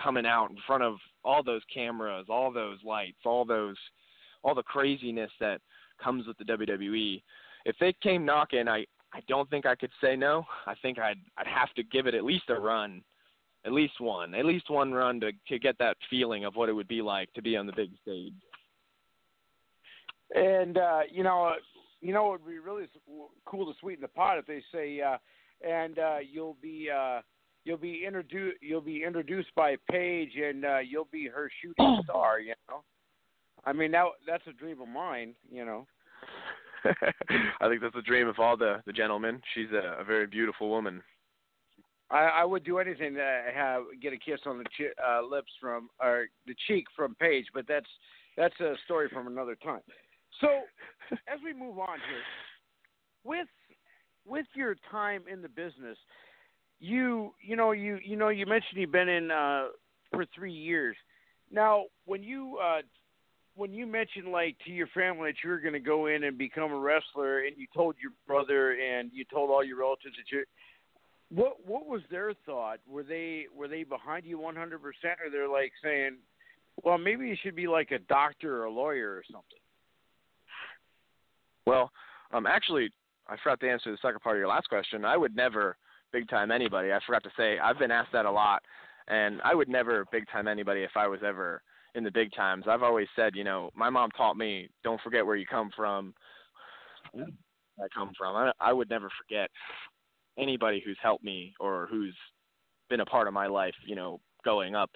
coming out in front of all those cameras, all those lights, all those, all the craziness that comes with the WWE. If they came knocking, I I don't think I could say no. I think I'd I'd have to give it at least a run, at least one, at least one run to to get that feeling of what it would be like to be on the big stage. And uh, you know, you know, it would be really cool to sweeten the pot if they say, uh, and uh, you'll be uh, you'll be introduced you'll be introduced by Paige, and uh, you'll be her shooting [CLEARS THROAT] star. You know, I mean, that that's a dream of mine. You know. [LAUGHS] I think that's a dream of all the the gentlemen. She's a, a very beautiful woman. I, I would do anything to have get a kiss on the chi- uh, lips from or the cheek from Paige, but that's that's a story from another time. So, [LAUGHS] as we move on here, with with your time in the business, you you know you you know you mentioned you've been in uh, for three years. Now, when you uh, when you mentioned like to your family that you were going to go in and become a wrestler, and you told your brother and you told all your relatives that you, what what was their thought? Were they were they behind you one hundred percent, or they're like saying, well, maybe you should be like a doctor or a lawyer or something? Well, um, actually, I forgot to answer the second part of your last question. I would never big time anybody. I forgot to say I've been asked that a lot, and I would never big time anybody if I was ever in the big times. I've always said, you know, my mom taught me, don't forget where you come from. I come from. I, I would never forget anybody who's helped me or who's been a part of my life, you know, going up.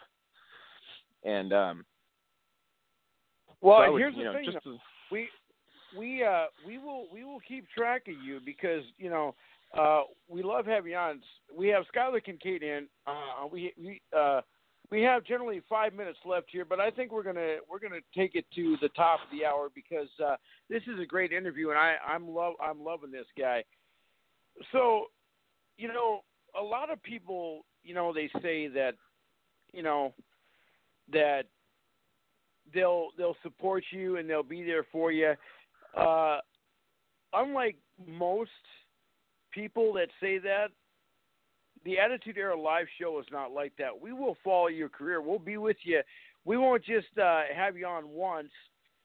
And um well, so would, here's the know, thing: though. we we uh we will we will keep track of you because you know uh we love having you on. We have Skylar Kincaid in. Uh, we we uh we have generally five minutes left here, but I think we're gonna we're gonna take it to the top of the hour because uh, this is a great interview, and I I'm love I'm loving this guy. So, you know, a lot of people, you know, they say that, you know, that they'll they'll support you and they'll be there for you. Uh, unlike most people that say that, the Attitude Era live show is not like that. We will follow your career. We'll be with you. We won't just uh, have you on once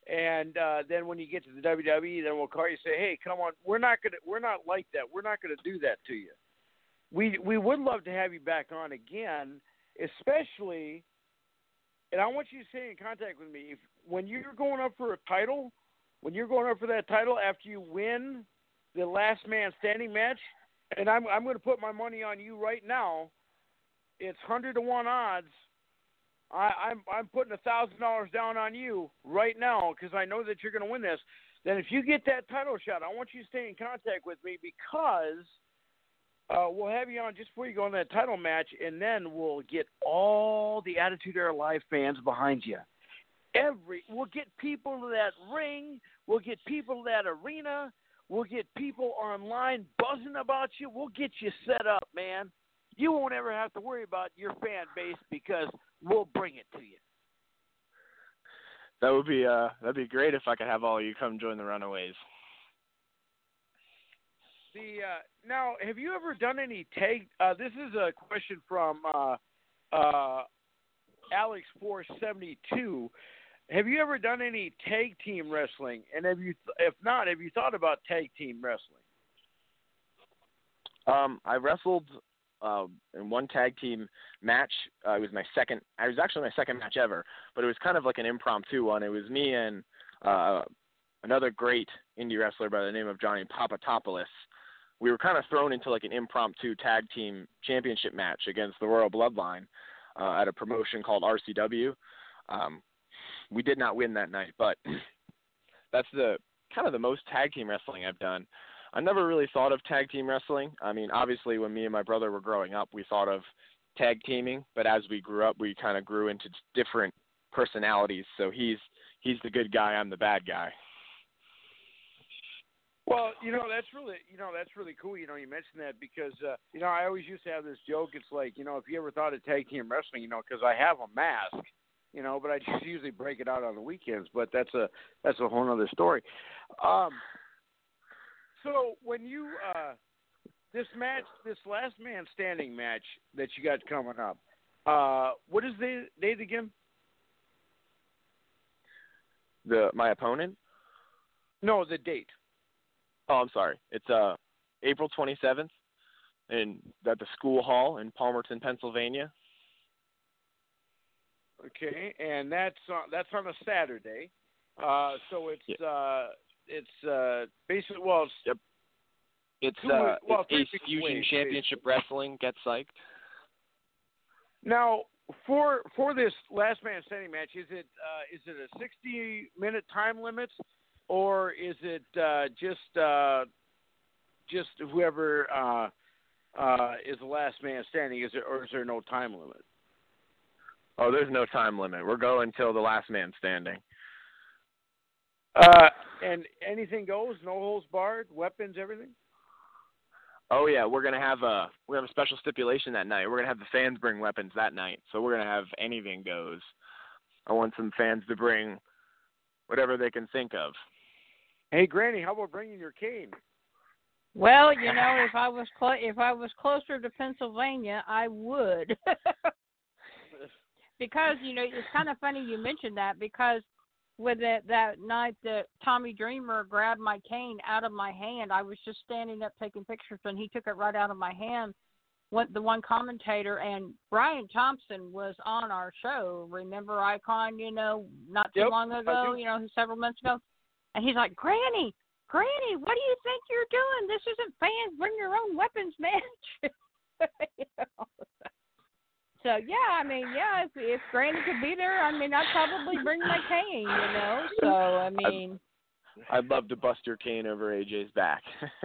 and uh, then when you get to the WWE, then we'll call you and say, "Hey, come on." We're not gonna. We're not like that. We're not gonna do that to you. We we would love to have you back on again, especially. And I want you to stay in contact with me. If when you're going up for a title, when you're going up for that title after you win the last man standing match, and I'm I'm going to put my money on you right now. It's hundred to one odds. I, I'm I'm putting a thousand dollars down on you right now because I know that you're going to win this. Then if you get that title shot, I want you to stay in contact with me because uh, we'll have you on just before you go in that title match, and then we'll get all the Attitude Era Live fans behind you. Every we'll get people to that ring, we'll get people to that arena, we'll get people online buzzing about you. We'll get you set up, man. You won't ever have to worry about your fan base because we'll bring it to you. That would be uh that'd be great if I could have all of you come join the Runaways. The uh, now, have you ever done any tag? Uh, this is a question from uh, uh, Alex four seventy two. Have you ever done any tag team wrestling? And have you, if not, have you thought about tag team wrestling? Um, I wrestled uh, in one tag team match. Uh, it was my second. It was actually my second match ever, but it was kind of like an impromptu one. It was me and uh, another great indie wrestler by the name of Johnny Papatopoulos. We were kind of thrown into like an impromptu tag team championship match against the Royal Bloodline uh, at a promotion called RCW. Um, we did not win that night, but [CLEARS THROAT] that's the kind of the most tag team wrestling I've done. I never really thought of tag team wrestling. I mean, obviously, when me and my brother were growing up, we thought of tag teaming, but as we grew up, we kind of grew into different personalities. So he's he's the good guy, I'm the bad guy. Well, you know that's really you know that's really cool. You know you mentioned that because uh, you know I always used to have this joke. It's like you know if you ever thought of tag team wrestling, you know because I have a mask, you know, but I just usually break it out on the weekends. But that's a that's a whole other story. Um, so when you uh, this match, this last man standing match that you got coming up, uh, what is the date again? The my opponent? No, the date. Oh, I'm sorry. It's uh April 27th and at the school hall in Palmerton, Pennsylvania. Okay, and that's uh, that's on a Saturday. Uh, so it's Yeah. uh, it's uh, basically well, it's, Yep. It's Two uh well, it's Ace Fusion Championship Wrestling. Get psyched. now for for this last man standing match. Is it uh, is it a sixty minute time limit, or is it uh, just uh, just whoever uh, uh, is the last man standing? Is it or is there no time limit? Oh, there's no time limit. We're going till the last man standing. Uh, and anything goes, no holds barred, weapons, everything. Oh yeah, we're gonna have a we have a special stipulation that night. We're gonna have the fans bring weapons that night, so we're gonna have anything goes. I want some fans to bring whatever they can think of. Hey, Granny, how about bringing your cane? Well, you know, if I was clo- if I was closer to Pennsylvania, I would. [LAUGHS] because you know, it's kind of funny you mentioned that because with that that night that Tommy Dreamer grabbed my cane out of my hand, I was just standing up taking pictures, and he took it right out of my hand. What the one commentator and Brian Thompson was on our show. Remember Icon? You know, not too Yep, long ago. You know, several months ago. And he's like, Granny, Granny, what do you think you're doing? This isn't fans bring your own weapons match. [LAUGHS] You know? So yeah, I mean, yeah, if if Granny could be there, I mean, I'd probably bring my cane, you know. So I mean, I'd love to bust your cane over AJ's back. [LAUGHS]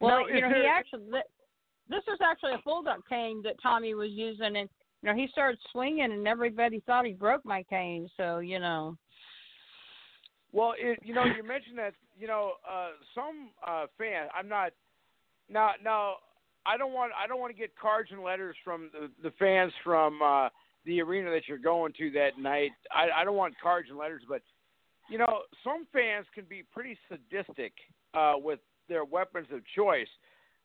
well, Now, you know, he actually th- this was actually a fold up cane that Tommy was using, and you know, he started swinging, and everybody thought he broke my cane. So you know, Well, it, you know, you mentioned that you know uh, some uh, fan. I'm not now. Now, I don't want. I don't want to get cards and letters from the, the fans from uh, the arena that you're going to that night. I, I don't want cards and letters, but you know, some fans can be pretty sadistic uh, with their weapons of choice.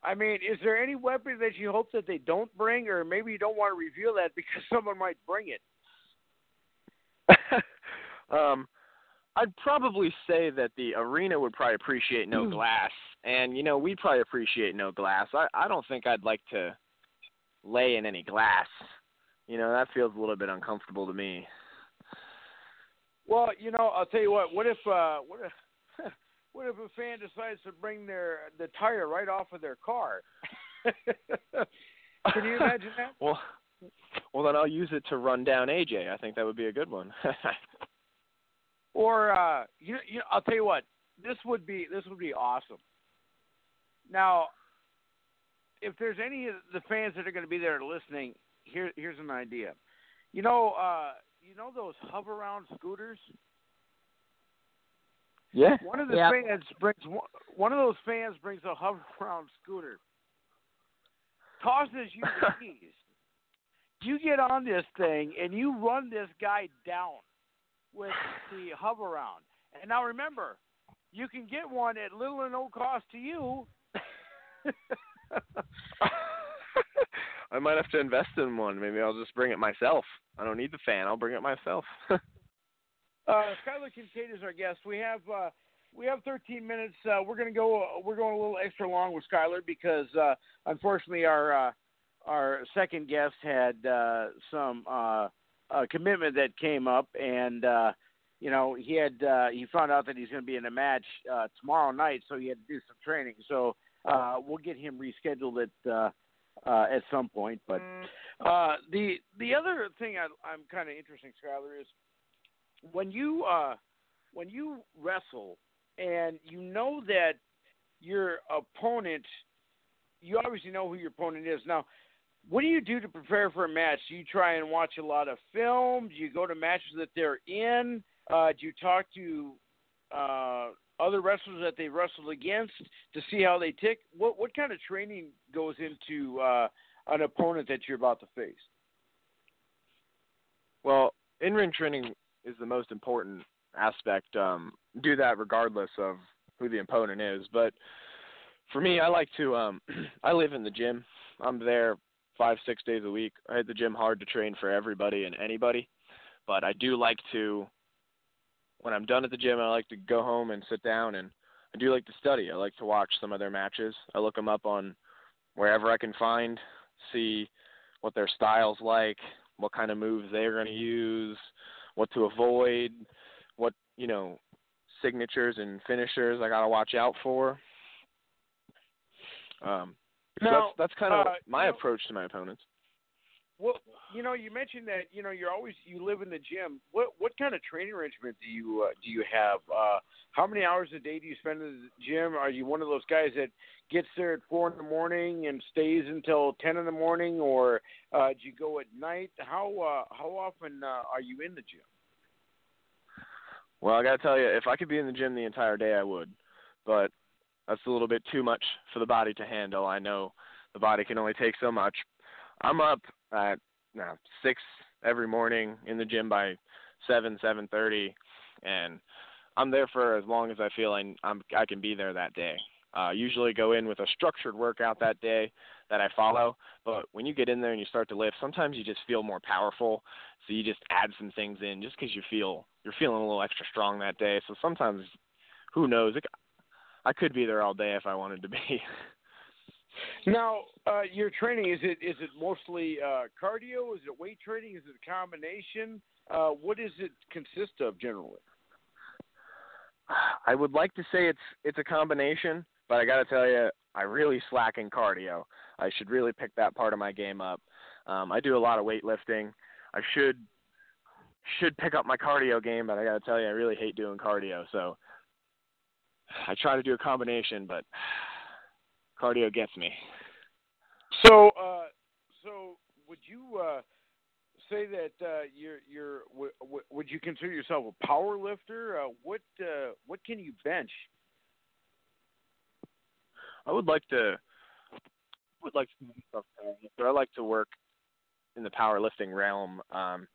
I mean, is there any weapon that you hope that they don't bring, or maybe you don't want to reveal that because [LAUGHS] someone might bring it? [LAUGHS] um, I'd probably say that the arena would probably appreciate no glass, and you know we'd probably appreciate no glass. I I don't think I'd like to lay in any glass. You know that feels a little bit uncomfortable to me. Well, you know, I'll tell you what. What if uh, what if [LAUGHS] what if a fan decides to bring their the tire right off of their car? [LAUGHS] Can you imagine that? [LAUGHS] Well, well then I'll use it to run down AJ. I think that would be a good one. Or uh, you know, you know, I'll tell you what. This would be this would be awesome. Now, if there's any of the fans that are going to be there listening, here here's an idea. You know, uh, you know those Hoveround scooters. yeah. One of the Yep. fans brings one, one of those fans brings a hover [LAUGHS] around scooter, tosses you the [LAUGHS] keys. You get on this thing and you run this guy down with the Hoveround. And now remember, you can get one at little or no cost to you. [LAUGHS] I might have to invest in one. Maybe I'll just bring it myself. I don't need the fan. I'll bring it myself. [LAUGHS] Uh, Skylar Kincaid is our guest. We have uh, we have 13 minutes. Uh, we're gonna go. we're going a little extra long with Skylar because uh, unfortunately our uh, our second guest had uh, some uh, commitment that came up, and uh, you know he had uh, he found out that he's going to be in a match uh, tomorrow night, so he had to do some training. So uh, we'll get him rescheduled at uh, uh, at some point. But uh, the the other thing I, I'm kind of interesting, Skylar, is when you uh, when you wrestle and you know that your opponent, you obviously know who your opponent is. Now, what do you do to prepare for a match? Do you try and watch a lot of film? Do you go to matches that they're in? Uh, do you talk to uh, other wrestlers that they wrestled against to see how they tick? What what kind of training goes into uh, an opponent that you're about to face? Well, in ring training is the most important aspect. Um, do that regardless of who the opponent is. But for me, I like to. Um, [CLEARS THROAT] I live in the gym. I'm there five, six days a week. I hit the gym hard to train for everybody and anybody. But I do like to, when I'm done at the gym, I like to go home and sit down and I do like to study. I like to watch some of their matches. I look them up on wherever I can find, see what their style's like, what kind of moves they're going to use, what to avoid, what, you know, signatures and finishers I got to watch out for. Um, so Now, that's that's kind of uh, my you know- approach to my opponents. Well, you know, you mentioned that you know you're always you live in the gym. What what kind of training regimen do you uh, do you have? Uh, how many hours a day do you spend in the gym? Are you one of those guys that gets there at four in the morning and stays until ten in the morning, or uh, do you go at night? How uh, how often uh, are you in the gym? Well, I got to tell you, if I could be in the gym the entire day, I would. But that's a little bit too much for the body to handle. I know the body can only take so much. I'm up at now six every morning in the gym by seven, seven thirty, and I'm there for as long as I feel I, I'm I can be there that day. Uh, usually go in with a structured workout that day that I follow, but when you get in there and you start to lift, sometimes you just feel more powerful. So you just add some things in just because you feel you're feeling a little extra strong that day. So sometimes, who knows? It, I could be there all day if I wanted to be. [LAUGHS] Now, uh, your training is it is it mostly uh, cardio? Is it weight training? Is it a combination? Uh, what does it consist of generally? I would like to say it's it's a combination, but I got to tell you, I really slack in cardio. I should really pick that part of my game up. Um, I do a lot of weightlifting. I should should pick up my cardio game, but I got to tell you, I really hate doing cardio. So I try to do a combination, but cardio gets me. So, uh, so would you uh, say that uh, you're you're w- w- would you consider yourself a power lifter? Uh, what uh, what can you bench? I would like to would like to do stuff, but I like to work in the powerlifting realm. Um,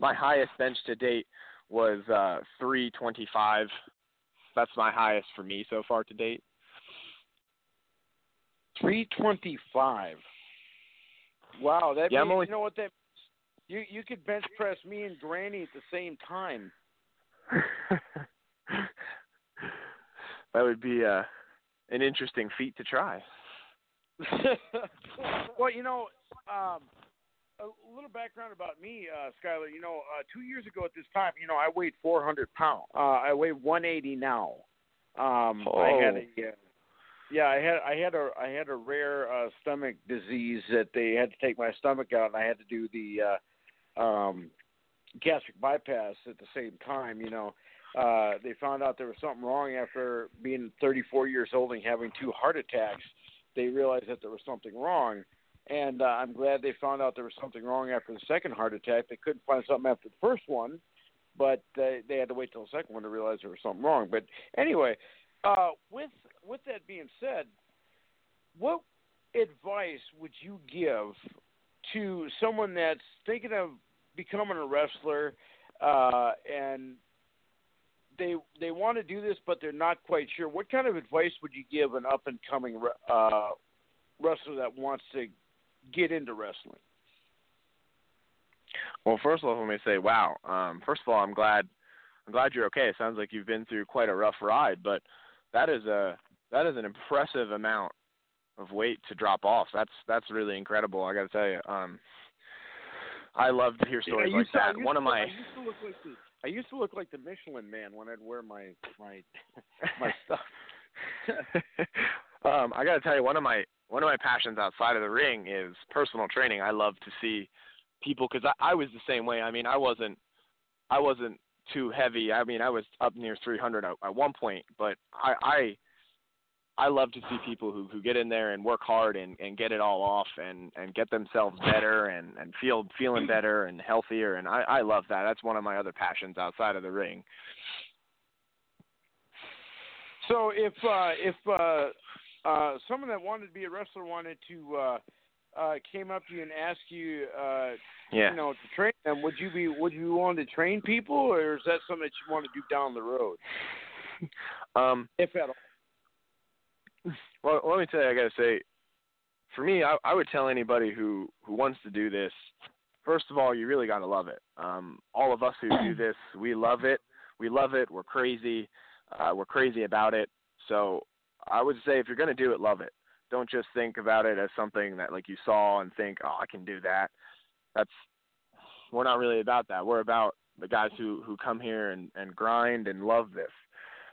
my highest bench to date was uh, 325. That's my highest for me so far to date. Three twenty five. Wow, that Yeah, means, only- you know what that you you could bench press me and Granny at the same time. [LAUGHS] that would be uh, an interesting feat to try. [LAUGHS] well, you know, um, a little background about me, uh, Skylar. You know, uh, two years ago at this time, you know, I weighed 400 pounds. Uh, I weigh 180 now. Um, I had a, uh, yeah, I had I had a I had a rare uh, stomach disease that they had to take my stomach out, and I had to do the uh, um, gastric bypass at the same time. You know, uh, they found out there was something wrong after being 34 years old and having two heart attacks. They realized that there was something wrong, and uh, I'm glad they found out there was something wrong after the second heart attack. They couldn't find something after the first one, but they they had to wait till the second one to realize there was something wrong. But anyway, uh, with with that being said, what advice would you give to someone that's thinking of becoming a wrestler uh, and they they want to do this but they're not quite sure? What kind of advice would you give an up and coming uh, wrestler that wants to get into wrestling? Well, first of all, let me say, wow. Um, first of all, I'm glad. I'm glad you're okay. It sounds like you've been through quite a rough ride, but that is a that is an impressive amount of weight to drop off. That's that's really incredible. I got to tell you. Um, I love to hear stories I like to- that. One of my I used to look like the I used to look like the Michelin Man when I'd wear my my my [LAUGHS] stuff. [LAUGHS] um, I got to tell you, one of my one of my passions outside of the ring is personal training. I love to see people because I, I was the same way. I mean, I wasn't I wasn't too heavy. I mean, I was up near 300 at, at one point, but I I I love to see people who who get in there and work hard and and get it all off and and get themselves better and and feel feeling better and healthier and I I love that. That's one of my other passions outside of the ring. So if uh, if uh, uh, someone that wanted to be a wrestler wanted to uh, uh, came up to you and asked you, uh, Yeah. you know, to train them, would you be would you want to train people, or is that something that you want to do down the road, [LAUGHS] Um, if at all? well, let me tell you, I gotta say, for me, I, I would tell anybody who who wants to do this. First of all, you really gotta love it. Um, all of us who do this, we love it. We love it. We're crazy. Uh, we're crazy about it. So I would say, if you're gonna do it, love it. Don't just think about it as something that like you saw and think, oh, I can do that. That's we're not really about that. We're about the guys who who come here and and grind and love this.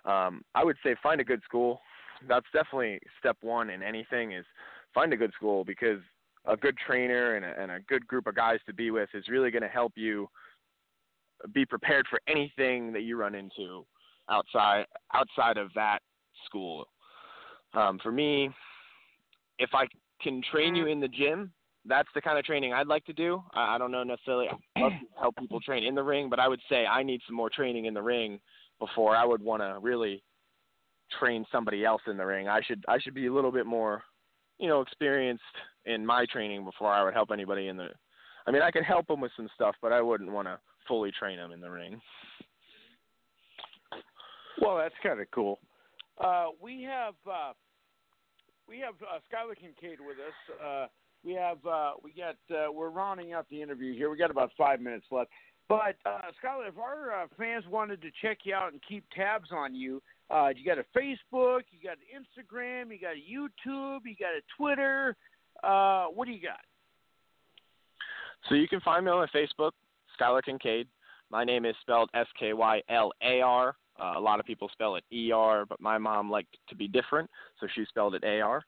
Um, I would say find a good school. That's definitely step one in anything is find a good school because a good trainer and a, and a good group of guys to be with is really going to help you be prepared for anything that you run into outside outside of that school. Um, for me, if I can train you in the gym, that's the kind of training I'd like to do. I, I don't know necessarily I love to help people train in the ring, but I would say I need some more training in the ring before I would want to really train somebody else in the ring. I should I should be a little bit more, you know, experienced in my training before I would help anybody in the. I mean, I could help them with some stuff, but I wouldn't want to fully train them in the ring. Well, that's kind of cool. Uh, we have uh, we have uh, Skylar Kincaid with us. Uh, we have uh, we got uh, we're rounding out the interview here. We got about five minutes left. But uh, Skylar, if our uh, fans wanted to check you out and keep tabs on you, uh, you got a Facebook, you got an Instagram, you got a YouTube, you got a Twitter. Uh, what do you got? So you can find me on my Facebook, Skylar Kincaid. My name is spelled S K Y L A R. Uh, a lot of people spell it E R, but my mom liked to be different, so she spelled it A R.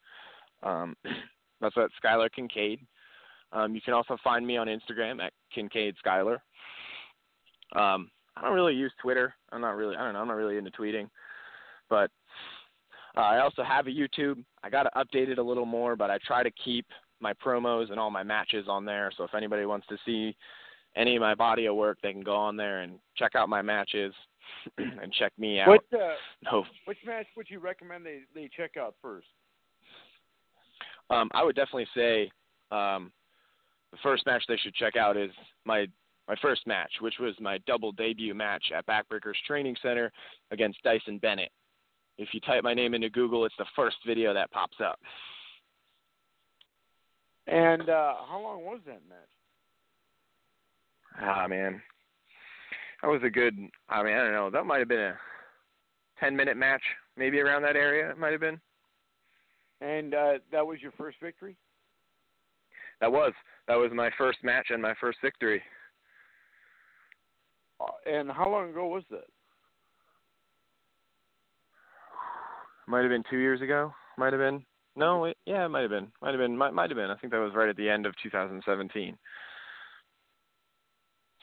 Um, [CLEARS THROAT] that's at Skylar Kincaid. Um, you can also find me on Instagram at Kincaid Skylar. Um, I don't really use Twitter. I'm not really. I don't know. I'm not really into tweeting, but uh, I also have a YouTube. I got to update it a little more, but I try to keep my promos and all my matches on there. So if anybody wants to see any of my body of work, they can go on there and check out my matches [CLEARS THROAT] and check me out. What uh, [LAUGHS] No, which match would you recommend they they check out first? um, I would definitely say um, the first match they should check out is my my first match, which was my double debut match at Backbreakers Training Center against Dyson Bennett. If you type my name into Google, it's the first video that pops up. And uh, how long was that match? Ah man, that was a good. I mean, I don't know. That might have been a ten minute match, maybe around that area. It might have been. And uh, that was your first victory. That was that was my first match and my first victory. Uh, and how long ago was that? Might have been two years ago. Might have been. No, it, yeah, it might have been. Might have been. Might might have been. I think that was right at the end of 2017.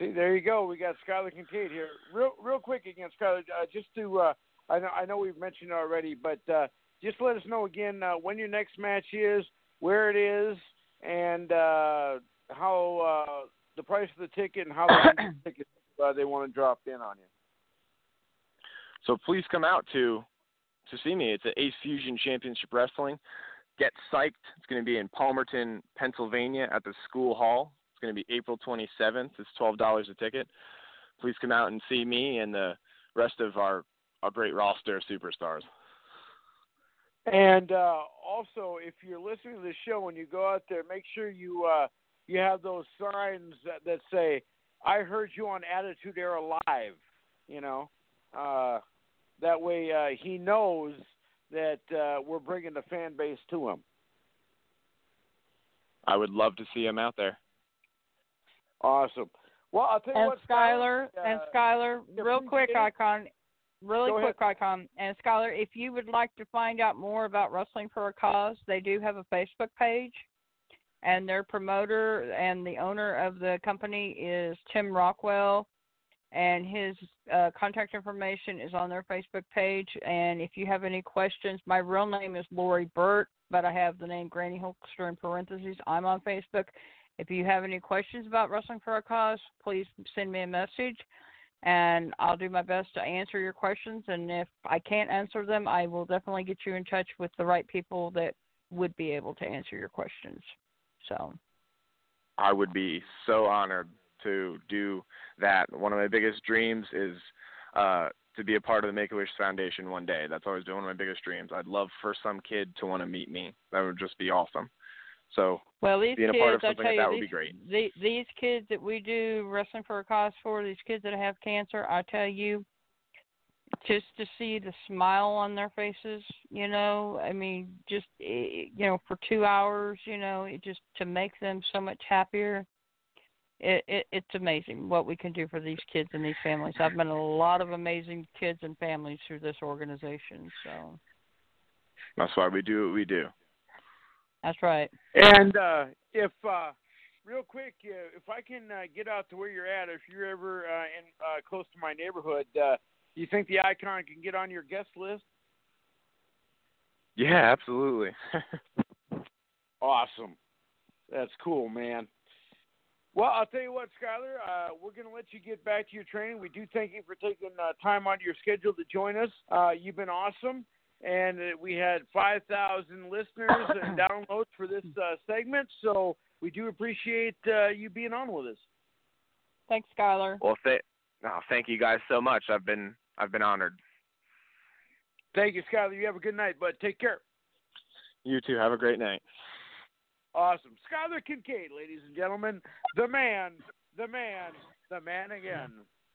See, there you go. We got Skylar Kincaid here. Real, real quick again, Skylar. Uh, just to, uh, I know, I know we've mentioned it already, but uh, just let us know again uh, when your next match is, where it is, and uh, how uh, the price of the ticket and how the [COUGHS] ticket uh, they want to drop in on you. So please come out to to see me. It's at Ace Fusion Championship Wrestling. Get psyched. It's going to be in Palmerton, Pennsylvania at the school hall. It's going to be April 27th. It's $12 a ticket. Please come out and see me and the rest of our, our great roster of superstars. And uh, also, if you're listening to the show when you go out there, make sure you uh, you have those signs that, that say, "I heard you on Attitude Era Live." You know, uh, that way uh, he knows that uh, we're bringing the fan base to him. I would love to see him out there. Awesome. Well, I'll tell you And what, Skylar, uh, and Skylar, real quick icon, really Go quick icon. And Skylar, if you would like to find out more about Wrestling for a Cause, they do have a Facebook page, and their promoter and the owner of the company is Tim Rockwell, and his uh, contact information is on their Facebook page. And if you have any questions, my real name is Lori Burt, but I have the name Granny Hulkster in parentheses. I'm on Facebook. If you have any questions about Wrestling for a Cause, please send me a message. and I'll do my best to answer your questions. And if I can't answer them, I will definitely get you in touch with the right people that would be able to answer your questions. So. I would be so honored to do that. One of my biggest dreams is uh, to be a part of the Make a Wish Foundation one day. That's always been one of my biggest dreams. I'd love for some kid to want to meet me. That would just be awesome. So well, these being kids, a part of something like that would these, be great. The, these kids that we do wrestling for a cause for, these kids that have cancer, I tell you, just to see the smile on their faces, you know, I mean, just eh, you know, for two hours, you know, it just to make them so much happier. It, it it's amazing what we can do for these kids and these families. I've met a lot of amazing kids and families through this organization. So that's why we do what we do. That's right. And uh, if uh, real quick, uh, if I can uh, get out to where you're at, if you're ever uh, in uh, close to my neighborhood, uh, you think the icon can get on your guest list? Yeah, absolutely. [LAUGHS] awesome. That's cool, man. Well, I'll tell you what, Skyler, uh, we're going to let you get back to your training. We do thank you for taking uh, time out of your schedule to join us. Uh, you've been awesome and we had 5,000 listeners and [COUGHS] downloads for this uh, segment. So we do appreciate uh, you being on with us. Thanks, Skyler. Well, th- oh, thank you guys so much. I've been I've been honored. Thank you, Skyler. You have a good night, bud. Take care. You too. Have a great night. Awesome. Skyler Kincaid, ladies and gentlemen. The man, the man, the man again.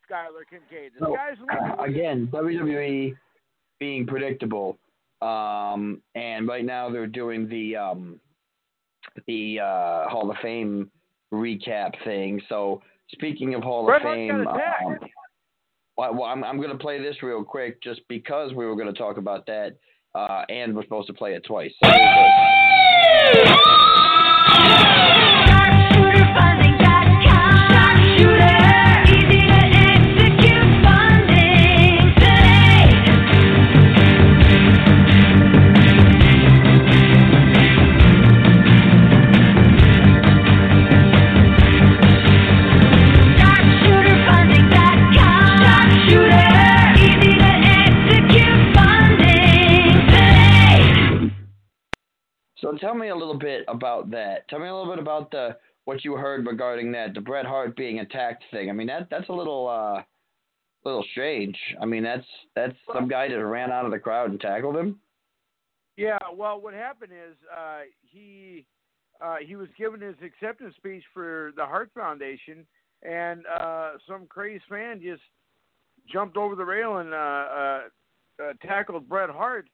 Skyler Kincaid. The so, sky's uh, again, WWE being predictable. Um, and right now they're doing the um, the uh, Hall of Fame recap thing. So speaking of Hall Red of Fame, um, well, well, I'm I'm going to play this real quick just because we were going to talk about that, uh, and we're supposed to play it twice. So So tell me a little bit about that. Tell me a little bit about the what you heard regarding that, the Bret Hart being attacked thing. I mean that that's a little uh little strange. I mean that's that's some guy that ran out of the crowd and tackled him. Yeah, well what happened is uh he uh he was given his acceptance speech for the Hart Foundation and uh some crazy fan just jumped over the rail and uh uh, uh tackled Bret Hart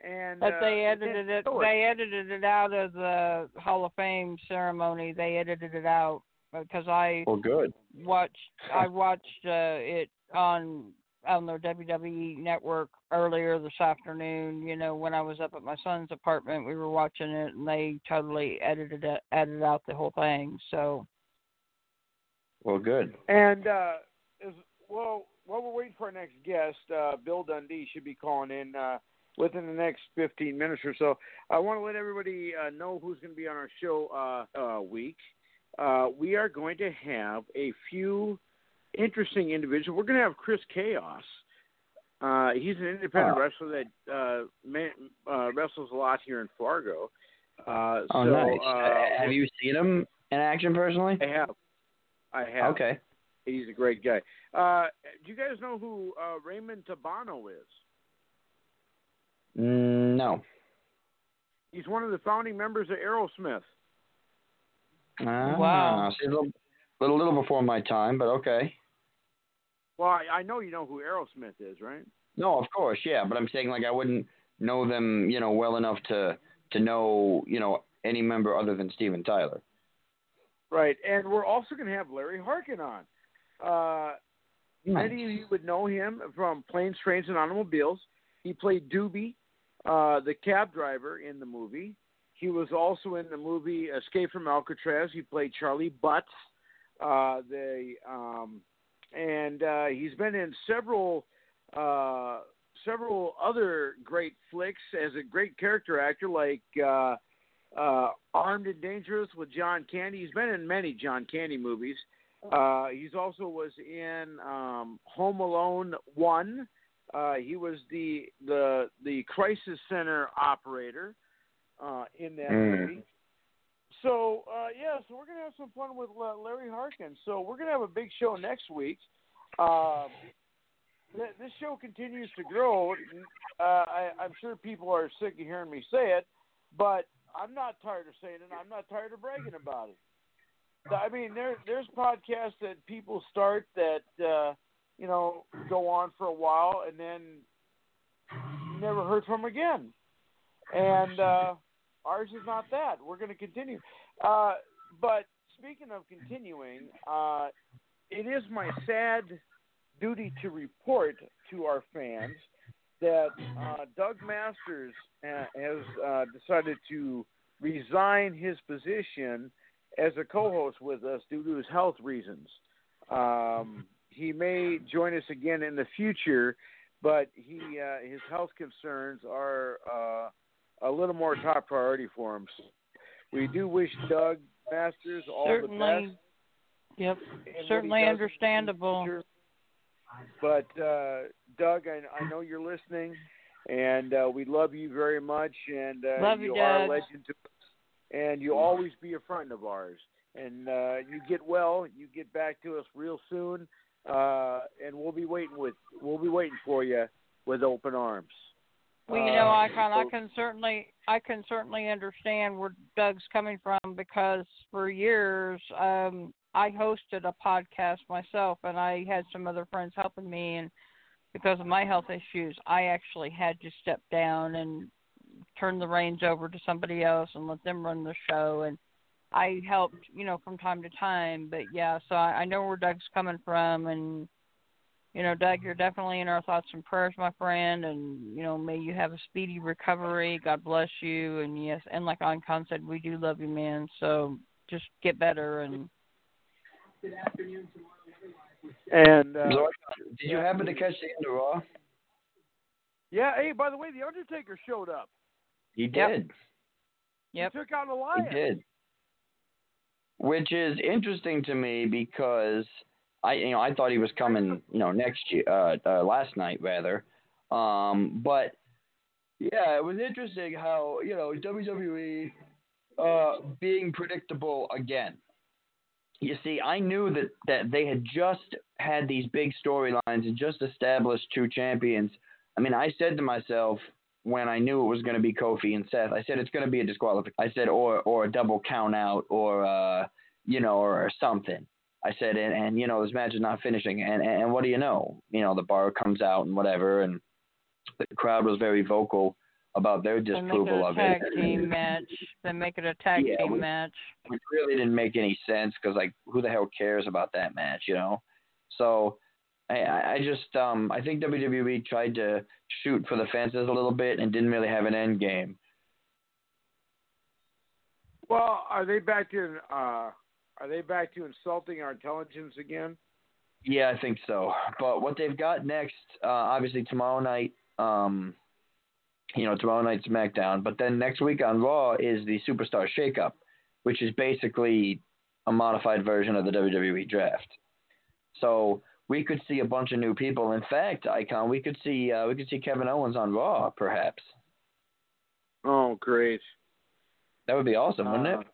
and but uh, they edited it. They edited it out of the Hall of Fame ceremony. They edited it out because I well, good. watched. I watched uh, it on on the WWE network earlier this afternoon. You know, when I was up at my son's apartment, we were watching it, and they totally edited it, edited out the whole thing. So. Well, good. And uh, as well, while we're waiting for our next guest, uh, Bill Dundee should be calling in. Uh, within the next 15 minutes or so. I want to let everybody uh, know who's going to be on our show uh, uh, week. Uh, we are going to have a few interesting individuals. We're going to have Chris Chaos. Uh, he's an independent oh. wrestler that uh, man, uh, wrestles a lot here in Fargo. Uh, oh, so, nice. Uh, have you seen him in action personally? I have. I have. Okay. He's a great guy. Uh, do you guys know who uh, Raymond Tabano is? Mm, no. He's one of the founding members of Aerosmith. Ah, wow. a little, little, little before my time, but okay. Well, I, I know you know who Aerosmith is, right? No, of course, yeah. But I'm saying like I wouldn't know them, you know, well enough to to know, you know, any member other than Steven Tyler. Right, and we're also going to have Larry Hankin on. Uh, nice. Many of you would know him from Planes, Trains, and Automobiles. He played Doobie, uh, the cab driver in the movie. He was also in the movie Escape from Alcatraz. He played Charlie Butts. Uh, the um, and uh, he's been in several uh, several other great flicks as a great character actor, like uh, uh, Armed and Dangerous with John Candy. He's been in many John Candy movies, Uh, he's also was in um, Home Alone One. Uh, he was the the the crisis center operator uh, in that Mm. movie. So uh, yeah, so we're gonna have some fun with uh, Larry Hankin. So we're gonna have a big show next week. Um, th- this show continues to grow. Uh, I, I'm sure people are sick of hearing me say it, but I'm not tired of saying it. I'm not tired of bragging about it. I mean, there there's podcasts that people start that uh, you know go on for a while and then never heard from again, and [LAUGHS] uh, ours is not that. We're going to continue. Uh, but speaking of continuing, uh, it is my sad duty to report to our fans that uh, Doug Masters uh, has uh, decided to resign his position as a co-host with us due to his health reasons. Um, he may join us again in the future, but he uh, his health concerns are uh, a little more top priority for him. So we do wish Doug Masters all the Certainly. best. Yep. he Certainly the understandable. future. But uh, Doug, I, I know you're listening, and uh, we love you very much. And uh, Love you, are a legend to us, and you'll always be a friend of ours. And uh, you get well, you get back to us real soon, uh, and we'll be waiting with we'll be waiting for you with open arms. Well, you know, I can I can certainly, I can certainly understand where Doug's coming from because for years, um, I hosted a podcast myself, and I had some other friends helping me, and because of my health issues, I actually had to step down and turn the reins over to somebody else and let them run the show, and I helped, you know, from time to time. But yeah, so I, I know where Doug's coming from, and you know, Doug, you're definitely in our thoughts and prayers, my friend, and you know, may you have a speedy recovery. God bless you, and yes, and like Ancon said, we do love you, man. So just get better, and And uh, Zork, did you happen to catch the end of Raw? yeah, hey, by the way, the Undertaker showed up. He did. yep, He took out He Elias. did. Which is interesting to me because I you know I thought he was coming you know next year uh, uh last night rather, um but yeah it was interesting how you know WWE uh being predictable again. You see, I knew that that they had just had these big storylines and just established two champions. I mean, I said to myself when I knew it was going to be Kofi and Seth, I said it's going to be a disqualification. I said or or a double count out or uh you know or something. I said and, and you know this match is not finishing and and what do you know? You know the bar comes out and whatever and the crowd was very vocal about their disapproval of it a tag team match. Then make it a tag Yeah, team we- match. which really didn't make any sense because like who the hell cares about that match, you know? So I, I just um I think WWE tried to shoot for the fences a little bit and didn't really have an end game. Well, are they back to uh, are they back to insulting our intelligence again? Yeah, I think so. But what they've got next, uh, obviously tomorrow night, um, you know, tomorrow night's SmackDown. But then next week on Raw is the Superstar Shakeup, which is basically a modified version of the WWE Draft. So we could see a bunch of new people. In fact, Icon, we could see uh, we could see Kevin Owens on Raw, perhaps. Oh, great! That would be awesome, wouldn't Uh, it?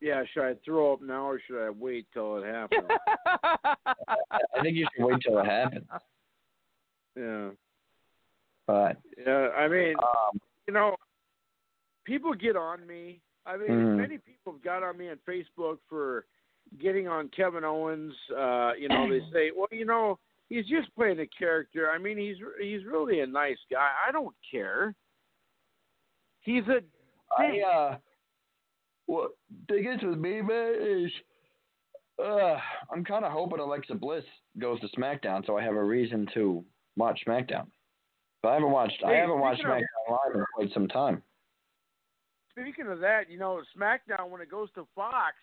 Yeah, should I throw up now or should I wait till it happens? [LAUGHS] I think you should wait till it happens. yeah, But yeah. I mean, um, you know, people get on me. I mean, Mhm. many people have got on me on Facebook for getting on Kevin Owens. Uh, you know, they [CLEARS THROAT] say, well, you know, he's just playing a character. I mean, he's he's really a nice guy. I don't care. He's a I uh, what thing is with me, man, is uh, I'm kind of hoping Alexa Bliss goes to SmackDown, so I have a reason to watch SmackDown. But I haven't watched I haven't watched speaking of- SmackDown live in quite some time. Speaking of that, you know, SmackDown when it goes to Fox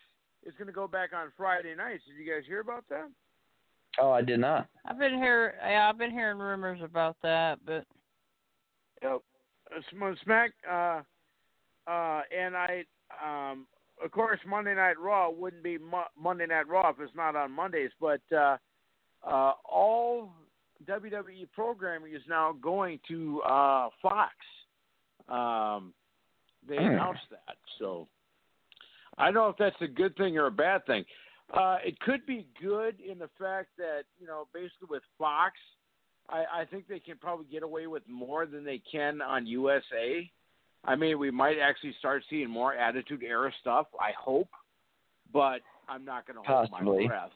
is going to go back on Friday nights. Did you guys hear about that? Oh, I did not. I've been here. Yeah, I've been hearing rumors about that, but Yep. Uh, Smack. Uh, uh, and I, um, of course, Monday Night Raw wouldn't be Mo- Monday Night Raw if it's not on Mondays. But uh, uh, all WWE programming is now going to uh, Fox. Um, they Hmm. announced that, so I don't know if that's a good thing or a bad thing. Uh, it could be good in the fact that you know, basically with Fox, I, I think they can probably get away with more than they can on USA. I mean, we might actually start seeing more Attitude Era stuff. I hope, but I'm not going to hold Possibly. my breath.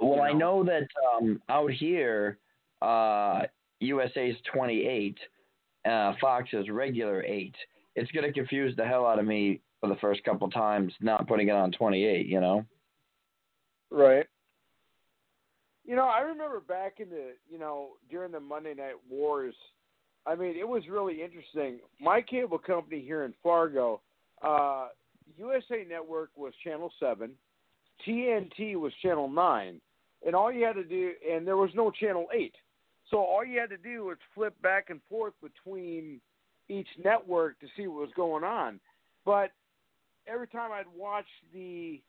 Well, you I know. know that um, out here, uh, USA's 28, uh, Fox is regular 8. It's going to confuse the hell out of me for the first couple times not putting it on 28, you know? Right. You know, I remember back in the, you know, during the Monday Night Wars, I mean, it was really interesting. My cable company here in Fargo, uh, USA Network was Channel 7, TNT was Channel 9, and all you had to do, and there was no Channel 8. So all you had to do was flip back and forth between each network to see what was going on. But every time I'd watch the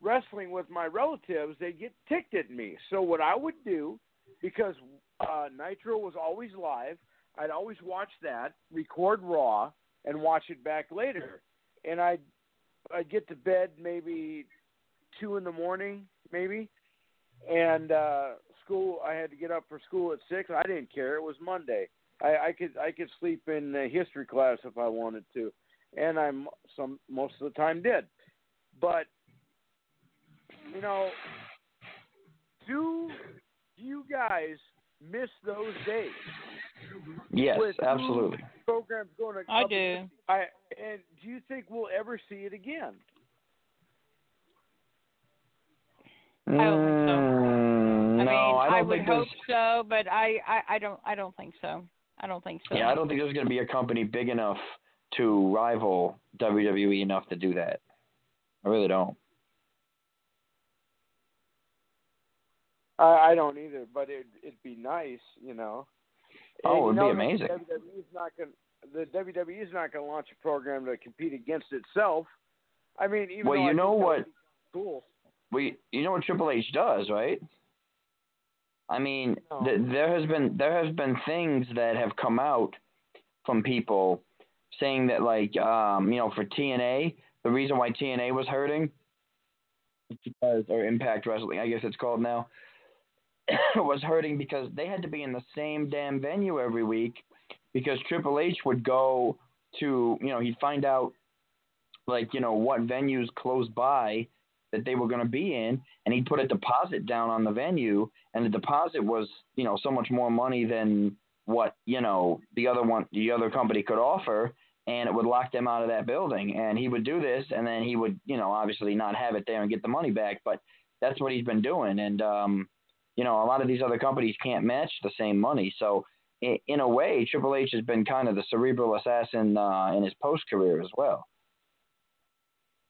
wrestling with my relatives, they'd get ticked at me. So what I would do, because uh, Nitro was always live, I'd always watch that, record Raw, and watch it back later. And I'd I'd get to bed maybe two in the morning, maybe, and uh, school. I had to get up for school at six. I didn't care. It was Monday. I, I could I could sleep in uh, history class if I wanted to, and I'm some most of the time did. But you know, do you guys miss those days? Yes, With absolutely. Programs going to I do. I and do you think we'll ever see it again? I don't think so. Mm, I no, mean, I don't would think hope there's. so, but I, I, I don't, I don't think so. I don't think so. Yeah, I don't think there's going to be a company big enough to rival WWE enough to do that. I really don't. I, I don't either, but it it'd be nice, you know. Oh, it'd you be amazing. The WWE's not going the WWE is not going to launch a program to compete against itself. I mean, even Well, you I know what- Cool. we you know what Triple H does, right? I mean, No. th- there has been there has been things that have come out from people saying that like um, you know, for TNA, the reason why TNA was hurting because or Impact Wrestling, I guess it's called now, [COUGHS] was hurting because they had to be in the same damn venue every week because Triple H would go to, you know, he'd find out like, you know, what venues close by that they were going to be in, and he'd put a deposit down on the venue, and the deposit was, you know, so much more money than what you know the other one, the other company could offer, and it would lock them out of that building. And he would do this, and then he would, you know, obviously not have it there and get the money back, but that's what he's been doing, and um, you know, a lot of these other companies can't match the same money, so. In, in a way, Triple H has been kind of the cerebral assassin uh, in his post career as well.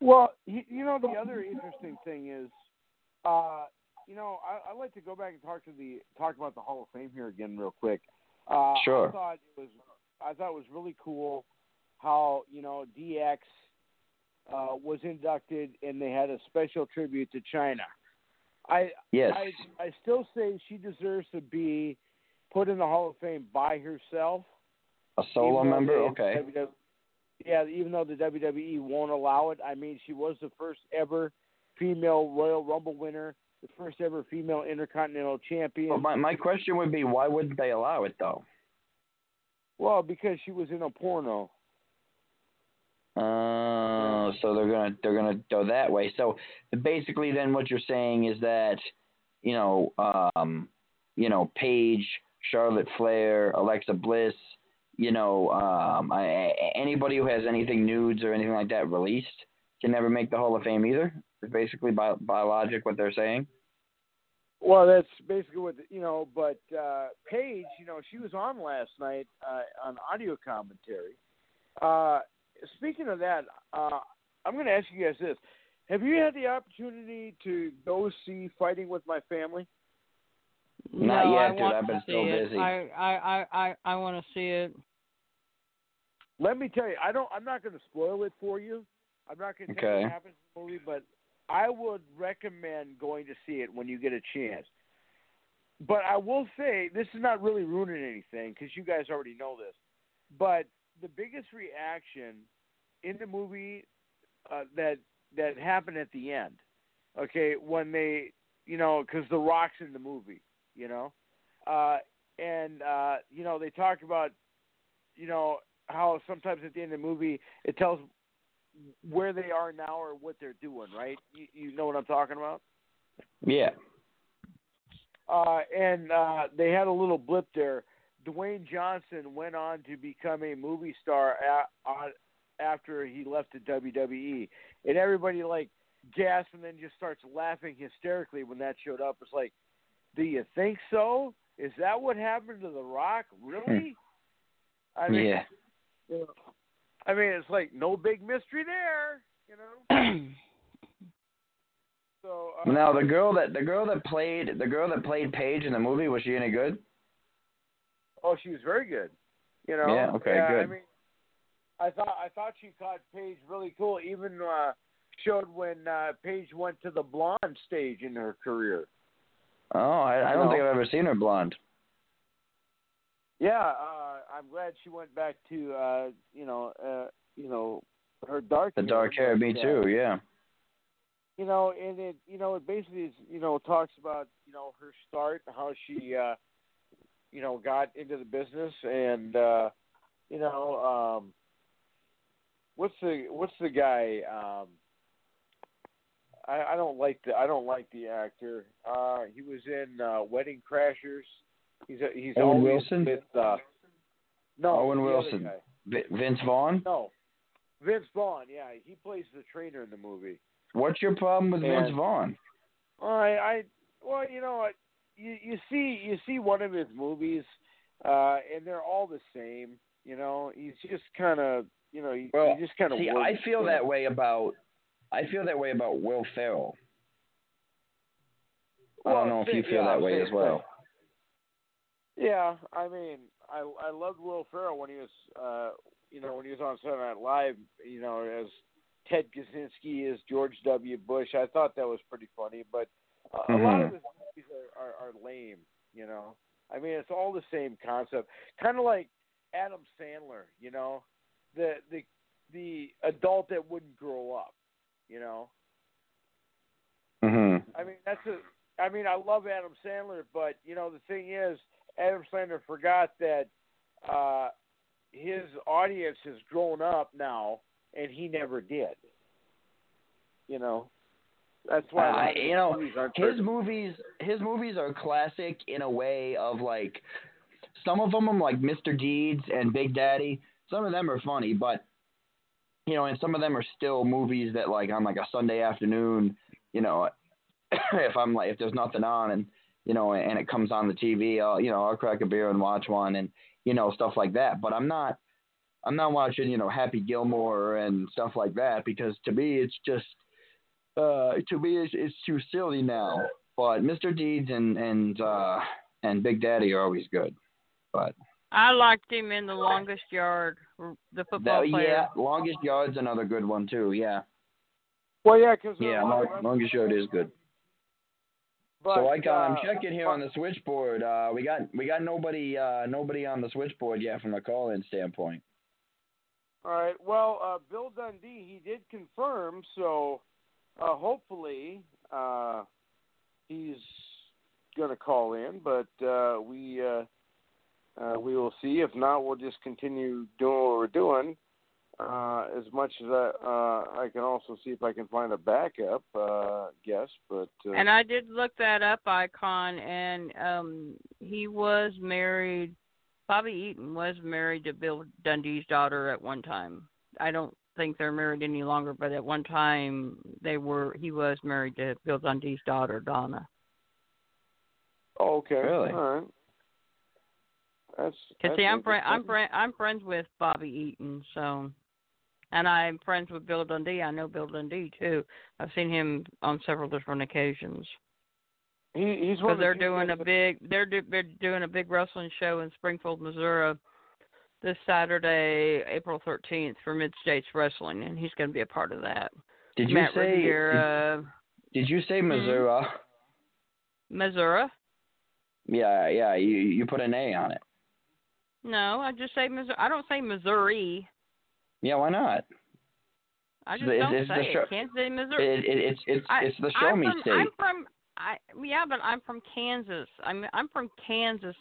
Well, you, know, the other interesting thing is, uh, you know, I, I'd like to go back and talk to the talk about the Hall of Fame here again, real quick. Uh, Sure. I thought it was, I thought it was really cool how you know DX uh, was inducted, and they had a special tribute to Chyna. I Yes. I I still say she deserves to be put in the Hall of Fame by herself. A solo member? Okay. WWE yeah, even though the WWE won't allow it, I mean, she was the first ever female Royal Rumble winner, the first ever female Intercontinental Champion. Well, my, my question would be, why wouldn't they allow it though? well, because she was in a porno. Uh, so they're gonna they're gonna go that way. So basically, then what you're saying is that, you know, um, you know, Paige, Charlotte Flair, Alexa Bliss, you know, um, I, anybody who has anything nudes or anything like that released can never make the Hall of Fame either. Is basically by by logic what they're saying. Well, that's basically what the, you know. But uh, Paige, you know, she was on last night uh, on audio commentary. Uh, speaking of that, uh, I'm going to ask you guys this: Have you had the opportunity to go see Fighting with My Family? Not no, yet, I dude. I've been see so busy. I, I, I, I, I want to see it. Let me tell you, I don't. I'm not going to spoil it for you. I'm not going to tell you what happens in the movie, but I would recommend going to see it when you get a chance. But I will say this is not really ruining anything because you guys already know this. But the biggest reaction in the movie uh, that that happened at the end, okay, when they, you know, because the Rock's in the movie, you know, uh, and uh, you know they talk about, you know, how sometimes at the end of the movie it tells where they are now or what they're doing, right? You, you know what I'm talking about? Yeah. Uh, and uh, they had a little blip there. Dwayne Johnson went on to become a movie star a- on, after he left the WWE, and everybody like gasps and then just starts laughing hysterically when that showed up. It's like, do you think so? Is that what happened to The Rock? Really? I mean, yeah. you know, I mean, it's like no big mystery there, you know. [CLEARS THROAT] So uh, Now the girl that the girl that played the girl that played Paige in the movie was she any good? Oh, she was very good. You know. Yeah, okay, I good. mean, I thought I thought she caught Paige really cool. Even uh, showed when uh, Paige went to the blonde stage in her career. Oh, I, I don't No. think I've ever seen her blonde. Yeah, uh, I'm glad she went back to uh, you know uh, you know her dark The dark hair, me too. Yeah. you know, and it you know it basically is, you know talks about you know her start, how she uh, you know got into the business, and uh, you know um, what's the what's the guy? Um, I, I don't like the I don't like the actor. Uh, he was in uh, Wedding Crashers. He's a, he's Owen Wilson? with uh, no Owen Wilson. Vi- Vince Vaughn. No, Vince Vaughn. Yeah, he plays the trainer in the movie. What's your problem with Vince Vaughn? Well, I, I well, you know, what, you you see you see one of his movies, uh, and they're all the same. You know, he's just kind of you know, he, Well, he just kind of. See, I feel that way about I feel that way about Will Ferrell. I don't know if you feel that way as well. Yeah, I mean, I I loved Will Ferrell when he was, uh, you know, when he was on Saturday Night Live, you know, as Ted Kaczynski as George W. Bush. I thought that was pretty funny, but uh, a lot of Mhm. his movies are, are are lame. You know, I mean, it's all the same concept, kind of like Adam Sandler. You know, the the the adult that wouldn't grow up. You know, Mhm. I mean, that's a. I mean, I love Adam Sandler, but you know, the thing is, Adam Sandler forgot that uh, his audience has grown up now, and he never did. You know, that's why Uh, you know, movies his movies his movies are classic in a way of like some of them like Mr. Deeds and Big Daddy. Some of them are funny, but you know, and some of them are still movies that like on like a Sunday afternoon, you know, [COUGHS] if I'm like if there's nothing on and you know and it comes on the TV, I'll you know I'll crack a beer and watch one and you know stuff like that. But I'm not I'm not watching you know Happy Gilmore and stuff like that because to me it's just uh, to me it's, it's too silly now. But Mr. Deeds and and uh, and Big Daddy are always good. But I liked him in the longest yard, the football that, player. yeah, Longest Yard's another good one too. Yeah, Well, yeah, because yeah, long, Longest Yard is good. so I got, I'm uh, checking here on the switchboard. Uh, we got we got nobody uh, nobody on the switchboard yet from a call-in standpoint. All right. Well, uh, Bill Dundee, he did confirm, so uh, hopefully uh, he's going to call in, but uh, we uh, uh, we will see. If not, we'll just continue doing what we're doing. Uh, as much as I, uh, I can also see if I can find a backup uh, guest, but And I did look that up, Icon, and um he was married. Bobby Eaton was married to Bill Dundee's daughter at one time. I don't think they're married any longer, but at one time they were. He was married to Bill Dundee's daughter, Donna. oh, okay, Really? all right. That's Cause that's see, I'm friend, I'm friend, I'm friends with Bobby Eaton, so, and I'm friends with Bill Dundee. I know Bill Dundee too. I've seen him on several different occasions. He, he's one Because they're doing a big, they're do, they're doing a big wrestling show in Springfield, Missouri, this Saturday, April 13th, for Mid States Wrestling, and he's going to be a part of that. Did you Matt say? Riviera, Did, did you say Mhm. Missouri? Missouri. Yeah, yeah. You you put an A on it. No, I just say Missouri. I don't say Missouri. Yeah, why not? I just It's- don't it's say show- it. Can't say Missouri. It, it, it's it's I- it's the show I'm me from, state. I'm from I yeah, but I'm from Kansas. I'm I'm from Kansas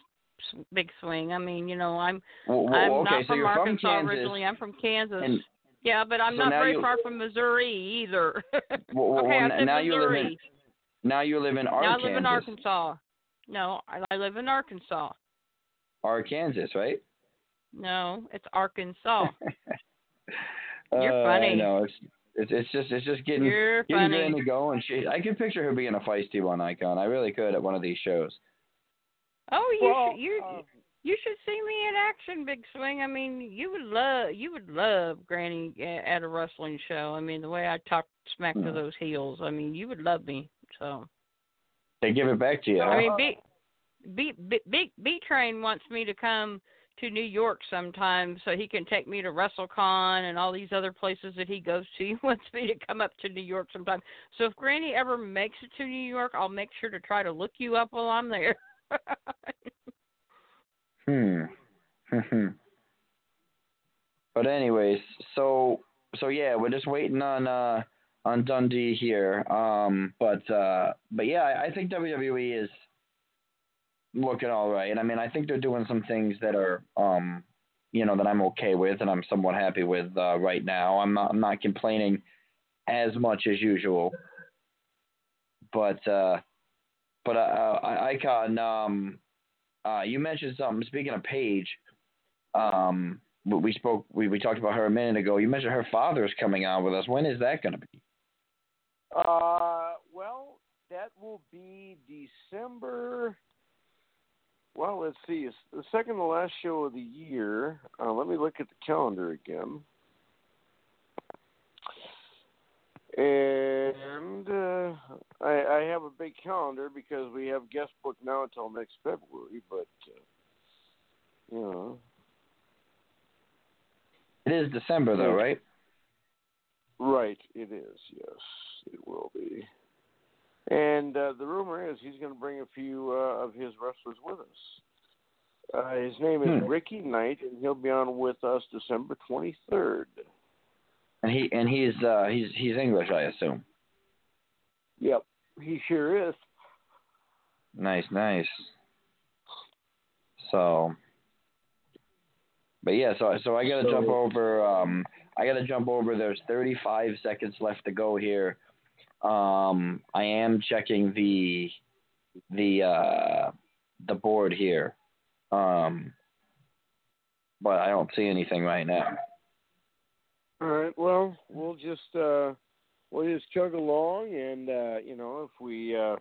Big Swing. I mean, you know, I'm Well, I'm okay, not so from you're Arkansas from Kansas. originally. I'm from Kansas. and yeah, but I'm so not very you- far from Missouri either. [LAUGHS] well, well, okay, well, I said now you live in now you live in now Arkansas. I live in Arkansas. No, I, I live in Arkansas. Arkansas, right? No, it's Arkansas. [LAUGHS] You're Uh, funny. I know it's it's it's just it's just getting You're getting funny. ready to go, and she. I can picture her being a feisty one icon. I really could at one of these shows. Oh, you well, should you uh, you should see me in action, Big Swing. I mean, you would love you would love Granny at a wrestling show. I mean, the way I talk smack to Hmm. those heels. I mean, you would love me. So They give it back to you. I huh? mean, B B B B, B Train wants me to come to New York sometime so he can take me to WrestleCon and all these other places that he goes to. [LAUGHS] He wants me to come up to New York sometime. So if Granny ever makes it to New York, I'll make sure to try to look you up while I'm there. [LAUGHS] Hmm. but anyways, so so yeah, we're just waiting on uh on Dundee here. Um, but uh, but yeah, I, I think WWE is looking all right. I mean, I think they're doing some things that are um you know that I'm okay with and I'm somewhat happy with uh, right now. I'm not I'm not complaining as much as usual. But uh, but uh, Icon, um, uh, you mentioned something. Speaking of Paige, um, we spoke. We, we talked about her a minute ago. You mentioned her father's coming on with us. When is that going to be? Uh, well, that will be December. Well, let's see. It's the second to last show of the year. Uh, let me look at the calendar again. And uh, I, I have a big calendar because we have guest book now until next February. But uh, you know, It is December though, right? Right, it is. Yes, it will be. And uh, the rumor is he's going to bring a few uh, of his wrestlers with us. Uh, his name is Hmm. Ricky Knight, and he'll be on with us December twenty third. And he and he's uh, he's he's English, I assume. Yep, he sure is. Nice, nice. So, but yeah, so so I got to So- jump over. Um, I got to jump over. There's 35 seconds left to go here. Um, I am checking the the uh, the board here, um, but I don't see anything right now. All right. Well, we'll just uh, we'll just chug along, and uh, you know, if we uh,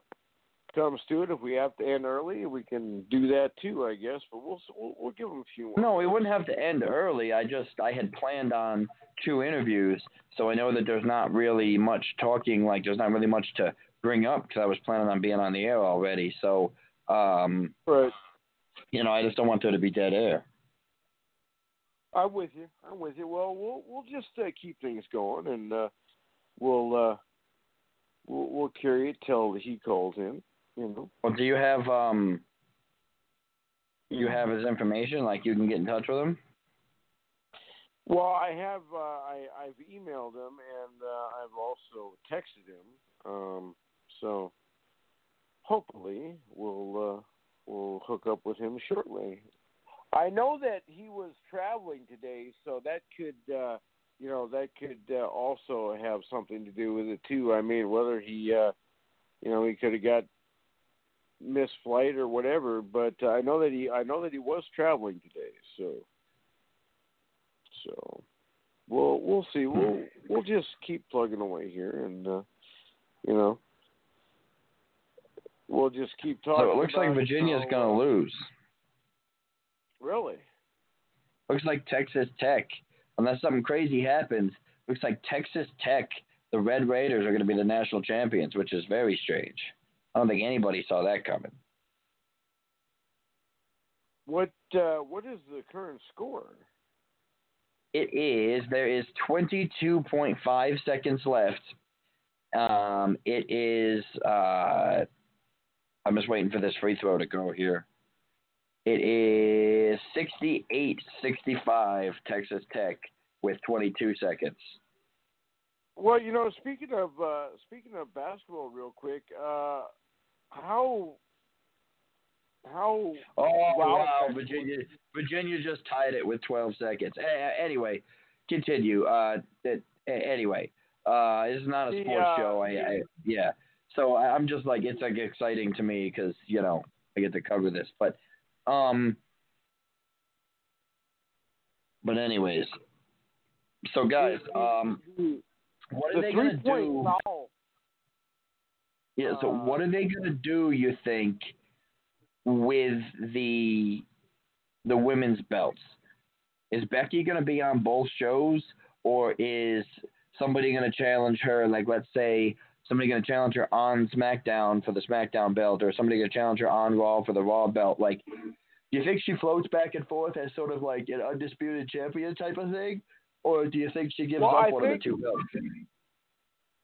comes to it, if we have to end early, we can do that too, I guess. But we'll we'll, we'll give them a few more. No, we wouldn't have to end early. I just I had planned on two interviews, so I know that there's not really much talking. Like there's not really much to bring up because I was planning on being on the air already. So, um, Right. you know, I just don't want there to be dead air. I'm with you. I'm with you. Well, we'll we'll just uh, keep things going, and uh, we'll uh, we'll we'll carry it till he calls in. You know. Well, do you have um, you have his information? Like you can get in touch with him. Well, I have uh, I I've emailed him and uh, I've also texted him. Um, so hopefully we'll uh, we'll hook up with him shortly. I know that he was traveling today, so that could uh, you know that could uh, also have something to do with it too. I mean, whether he uh, you know he could have got missed flight or whatever, but uh, I know that he I know that he was traveling today, so. So we'll we'll see. We'll we'll just keep plugging away here, and uh, you know we'll just keep talking. So it looks like Virginia's gonna uh, lose. Really? Looks like Texas Tech, unless something crazy happens. Looks like Texas Tech, the Red Raiders, are going to be the national champions, which is very strange. I don't think anybody saw that coming. What uh, what is the current score? It is. There is 22.5 seconds left. Um, it is. Uh, I'm just waiting for this free throw to go here. It is 68-65 Texas Tech with 22 seconds. Well, you know, speaking of uh, speaking of basketball, real quick, uh, how how Oh wow, wow, Virginia! Virginia just tied it with 12 seconds. A- anyway, continue. Uh, that anyway. Uh, it's not a sports uh, show. I, I yeah. So I'm just like it's like exciting to me because you know I get to cover this. But um. But anyways, so guys, um, the, what the are they gonna do? foul. Yeah. So uh, what are they gonna do? You think with the the women's belts? Is Becky gonna be on both shows, or is somebody gonna challenge her? Like, let's say somebody gonna challenge her on SmackDown for the SmackDown belt, or somebody gonna challenge her on Raw for the Raw belt? Like, do you think she floats back and forth as sort of like an undisputed champion type of thing, or do you think she gives Well, up I one think- of the two belts?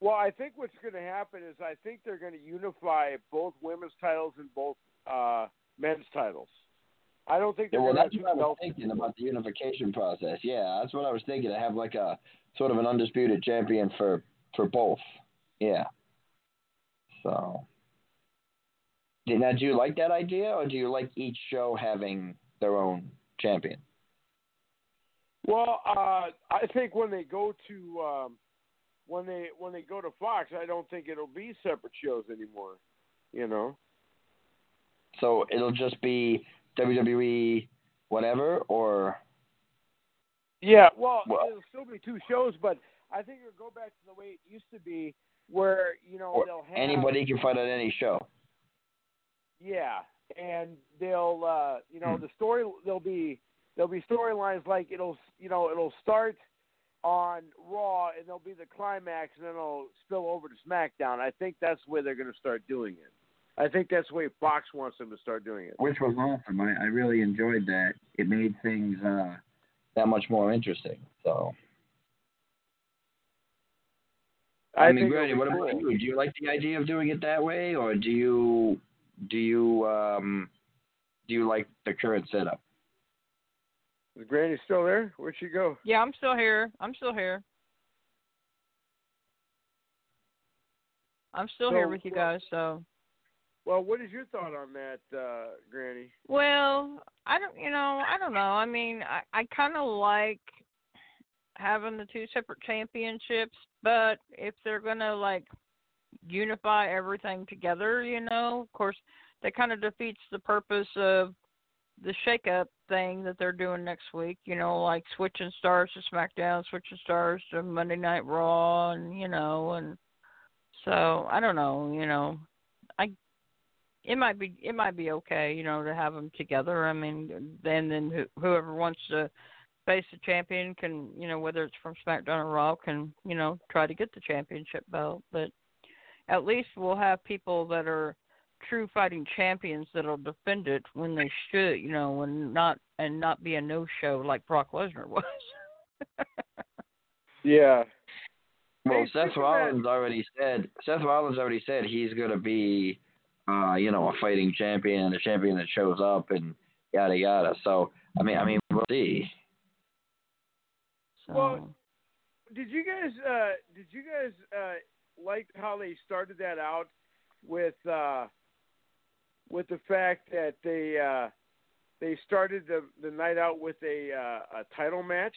Well, I think what's going to happen is I think they're going to unify both women's titles and both uh, men's titles. I don't think Yeah, they're well, that's what I was thinking about the unification process. Yeah, that's what I was thinking. To have like a sort of an undisputed champion for for both. Yeah. So. Now, do you like that idea, or do you like each show having their own champion? Well, uh, I think when they go to um, when they when they go to Fox, I don't think it'll be separate shows anymore. You know. So it'll just be WWE, whatever, or Yeah. Well, Well- it'll still be two shows, but I think it'll go back to the way it used to be, where you know or they'll have anybody can fight on any show. Yeah, and they'll uh, you know Hmm. the story there'll be there'll be storylines like it'll you know it'll start on Raw and there'll be the climax and then it'll spill over to SmackDown. I think that's where they're going to start doing it. I think that's the way Fox wants them to start doing it. which was awesome. I, I really enjoyed that. It made things uh, that much more interesting. So, I, mean, think Granny, what be about cool. you? Do you like the idea of doing it that way, or do you do you um, do you like the current setup? Is Granny still there? Where'd she go? Yeah, I'm still here. I'm still here. I'm still here with you guys. So, Well, what is your thought on that, uh, Granny? well, I don't, you know, I don't know. I mean, I I kind of like having the two separate championships, but if they're gonna like unify everything together, you know, of course, that kind of defeats the purpose of the shake-up thing that they're doing next week. You know, like switching stars to SmackDown, switching stars to Monday Night Raw, and you know, and so I don't know. You know, I it might be it might be okay. You know, to have them together. I mean, then then who, whoever wants to face the champion can, you know, whether it's from SmackDown or Raw, can you know try to get the championship belt. But at least we'll have people that are true fighting champions that'll defend it when they should, you know, and not and not be a no show like Brock Lesnar was. [LAUGHS] Yeah. Well, Hey, Seth speaking of Rollins already said Seth Rollins already said he's gonna be, uh, you know, a fighting champion and a champion that shows up and yada yada. So I mean, I mean, we'll see. So Well, did you guys uh did you guys uh like how they started that out with uh with the fact that they uh they started the the night out with a uh, a title match?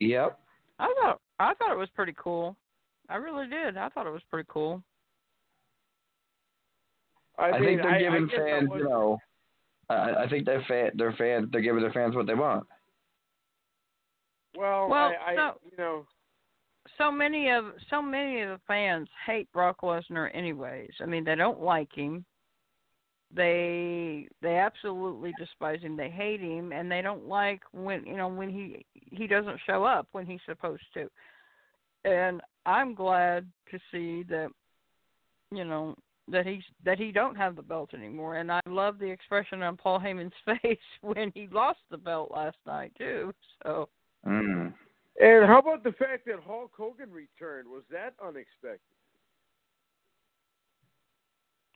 Yep. I thought I thought it was pretty cool. I really did. I thought it was pretty cool. I, I, mean, think they're I, giving I I fans, was- you know, I, I think their fan, their fans, they're giving their fans what they want. Well, Well, I, I so- you know, so many of so many of the fans hate Brock Lesnar anyways. I mean, they don't like him. They they absolutely despise him. They hate him and they don't like when you know when he he doesn't show up when he's supposed to. And I'm glad to see that you know that he's that he don't have the belt anymore. And I love the expression on Paul Heyman's [LAUGHS] face when he lost the belt last night too. So. Mm. And how about the fact that Hulk Hogan returned? Was that unexpected?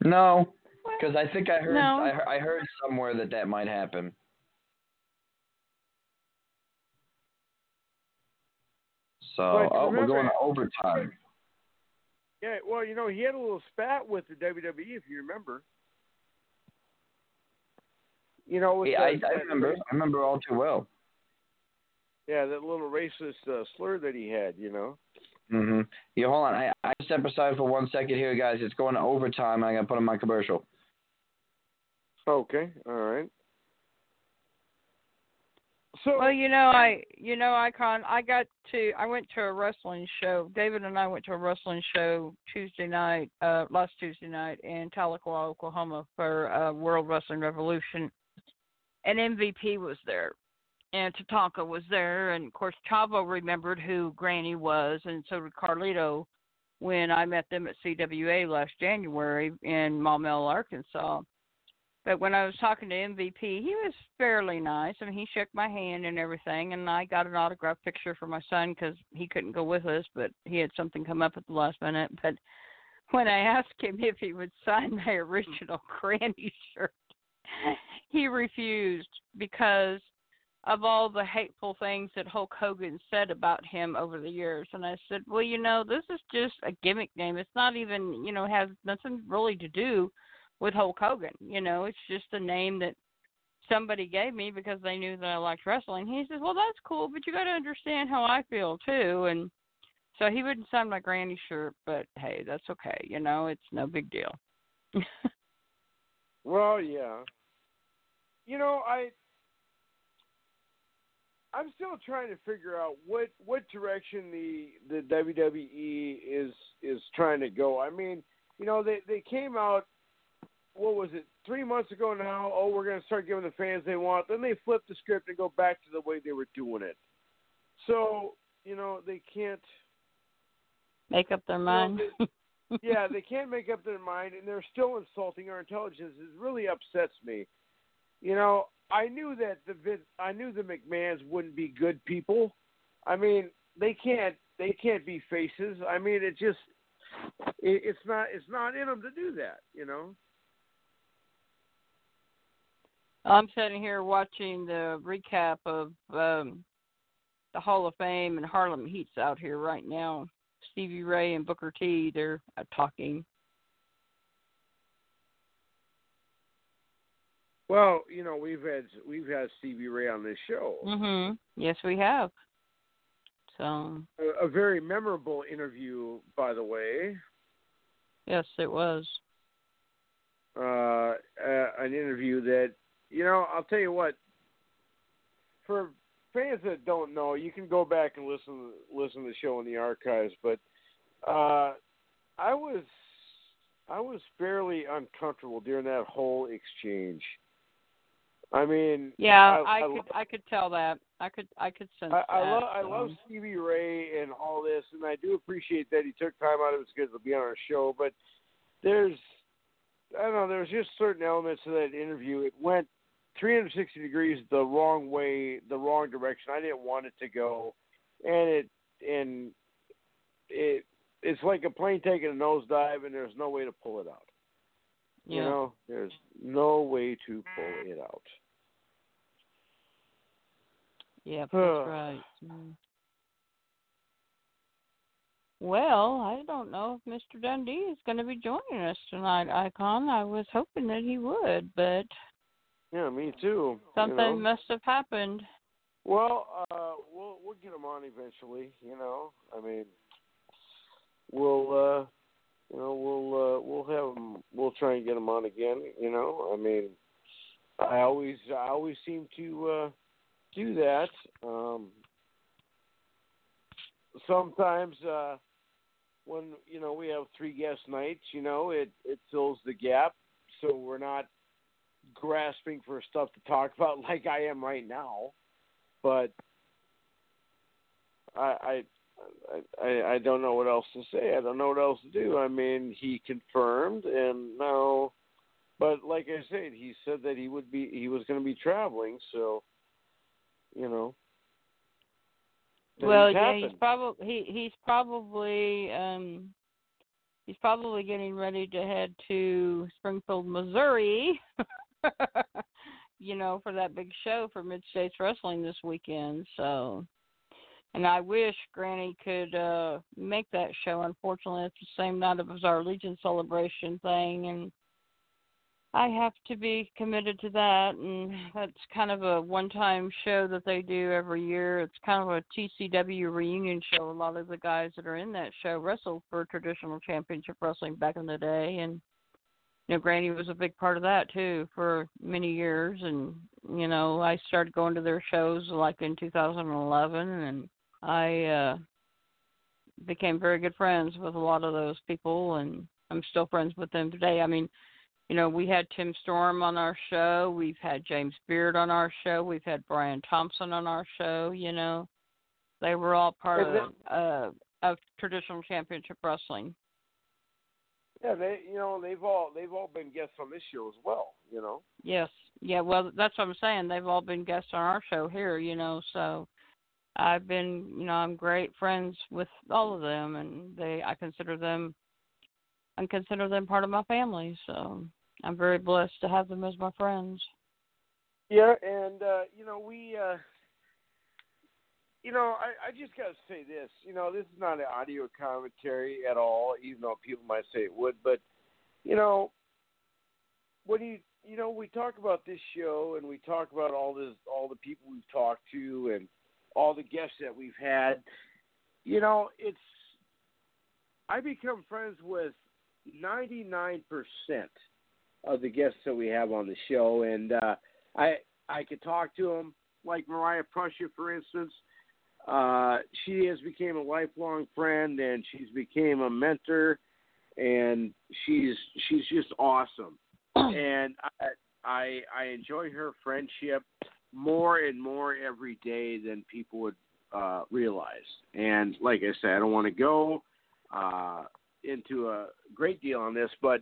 No, because I think I heard No. I, heard- I heard somewhere that that might happen. So, But oh, we're going to overtime. Yeah, well, you know, he had a little spat with the WWE, if you remember. You know, with Yeah, I, I remember. I remember all too well. Yeah, that little racist uh, slur that he had. You know. hmm Yeah, hold on. I, I step aside for one second here, guys. It's going to overtime. I got to put on my commercial. Okay. All right. So. Well, you know, I you know, Icon, I got to I went to a wrestling show. David and I went to a wrestling show Tuesday night, uh last Tuesday night in Tahlequah, Oklahoma for uh World Wrestling Revolution. And MVP was there. And Tatanka was there and of course Chavo remembered who Granny was and so did Carlito when I met them at CWA last January in Maumelle, Arkansas. But when I was talking to MVP, he was fairly nice. I mean, he shook my hand and everything, and I got an autograph picture for my son because he couldn't go with us, but he had something come up at the last minute. But when I asked him if he would sign my original [LAUGHS] Granny shirt, he refused because of all the hateful things that Hulk Hogan said about him over the years. And I said, well, you know, this is just a gimmick name. It's not even, you know, has nothing really to do with Hulk Hogan. You know, it's just a name that somebody gave me because they knew that I liked wrestling. He says, "Well, that's cool, but you got to understand how I feel too." And so he wouldn't sign my granny shirt, but hey, that's okay. You know, it's no big deal. [LAUGHS] Well, yeah. You know, I I'm still trying to figure out what what direction the the WWE is is trying to go. I mean, you know, they they came out what was it, 3 months ago now, oh, we're going to start giving the fans they want. Then they flip the script and go back to the way they were doing it. So, you know, they can't Make up their mind. [LAUGHS] yeah, they can't make up their mind, and they're still insulting our intelligence. It really upsets me. You know, I knew that the I knew the McMahon's wouldn't be good people. I mean, they can't they can't be faces. I mean, it just it, it's not it's not in them to do that. You know. I'm sitting here watching the recap of um the Hall of Fame and Harlem Heat's out here right now. Stevie Ray and Booker T, they're uh, talking. Well, you know, we've had we've had Stevie Ray on this show. Mhm. Yes, we have. So, A, a very memorable interview, by the way. yes, it was. uh, uh, an interview that you know I'll tell you what for fans that don't know you can go back and listen listen to the show in the archives but uh, I was I was fairly uncomfortable during that whole exchange I mean Yeah, I- I, I could lo- I could tell that. I could I could sense I, I that. love I love um, Stevie Ray and all this, and I do appreciate that he took time out of his schedule to be on our show. But there's I don't know, there's just certain elements of that interview. It went 360 degrees the wrong way, the wrong direction. I didn't want it to go, and it and it it's like a plane taking a nosedive, and there's no way to pull it out. yeah. You know, there's no way to pull it out. Yep, that's right. Mm. Well, I don't know if Mr. Dundee is going to be joining us tonight, Icon. I was hoping that he would, but Yeah, me too. something you know. must have happened. Well, uh, we'll we'll get him on eventually. You know, I mean, we'll uh, you know we'll uh, we'll have him. We'll try and get him on again. You know, I mean, I always I always seem to uh, do that. Um, sometimes uh, when you know we have three guest nights, you know, it it fills the gap, so we're not grasping for stuff to talk [LAUGHS] about like I am right now but I, I I, I don't know what else to say. I don't know what else to do. I mean, he confirmed, and now, but like I said, he said that he would be he was going to be traveling. So, you know. Well, yeah, he's probably he he's probably um he's probably getting ready to head to Springfield, Missouri. [LAUGHS] you know, for that big show for Mid States Wrestling this weekend. So, and I wish Granny could uh make that show. Unfortunately, it's the same night as our Legion celebration thing, and I have to be committed to that. And that's kind of a one-time show that they do every year. It's kind of a TCW reunion show. A lot of the guys that are in that show wrestled for traditional championship wrestling back in the day, and you know, Granny was a big part of that too for many years. And you know, I started going to their shows like in 2011, and I uh became very good friends with a lot of those people, and I'm still friends with them today. I mean, you know, we had Tim Storm on our show, we've had James Beard on our show, we've had Brian Thompson on our show. You know, they were all part And of uh, of traditional championship wrestling. Yeah, they you know they've all they've all been guests on this show as well. You know. Yes. Yeah, well that's what I'm saying. They've all been guests on our show here, you know, so I've been you know, I'm great friends with all of them and they I consider them I consider them part of my family, so I'm very blessed to have them as my friends. Yeah, and uh, you know we, uh, you know, I, I just gotta say this. You know, this is not an audio commentary at all, even though people might say it would. But you know, when you you know we talk about this show and we talk about all this, all the people we've talked to, and all the guests that we've had. You know, it's I become friends with ninety nine percent of the guests that we have on the show, and uh, I I could talk to them like Mariah Prussia, for instance. Uh, she has became a lifelong friend, and she's became a mentor, and she's she's just awesome. [CLEARS THROAT] and I, I I enjoy her friendship more and more every day than people would uh, realize. And like I said, I don't want to go uh, into a great deal on this, but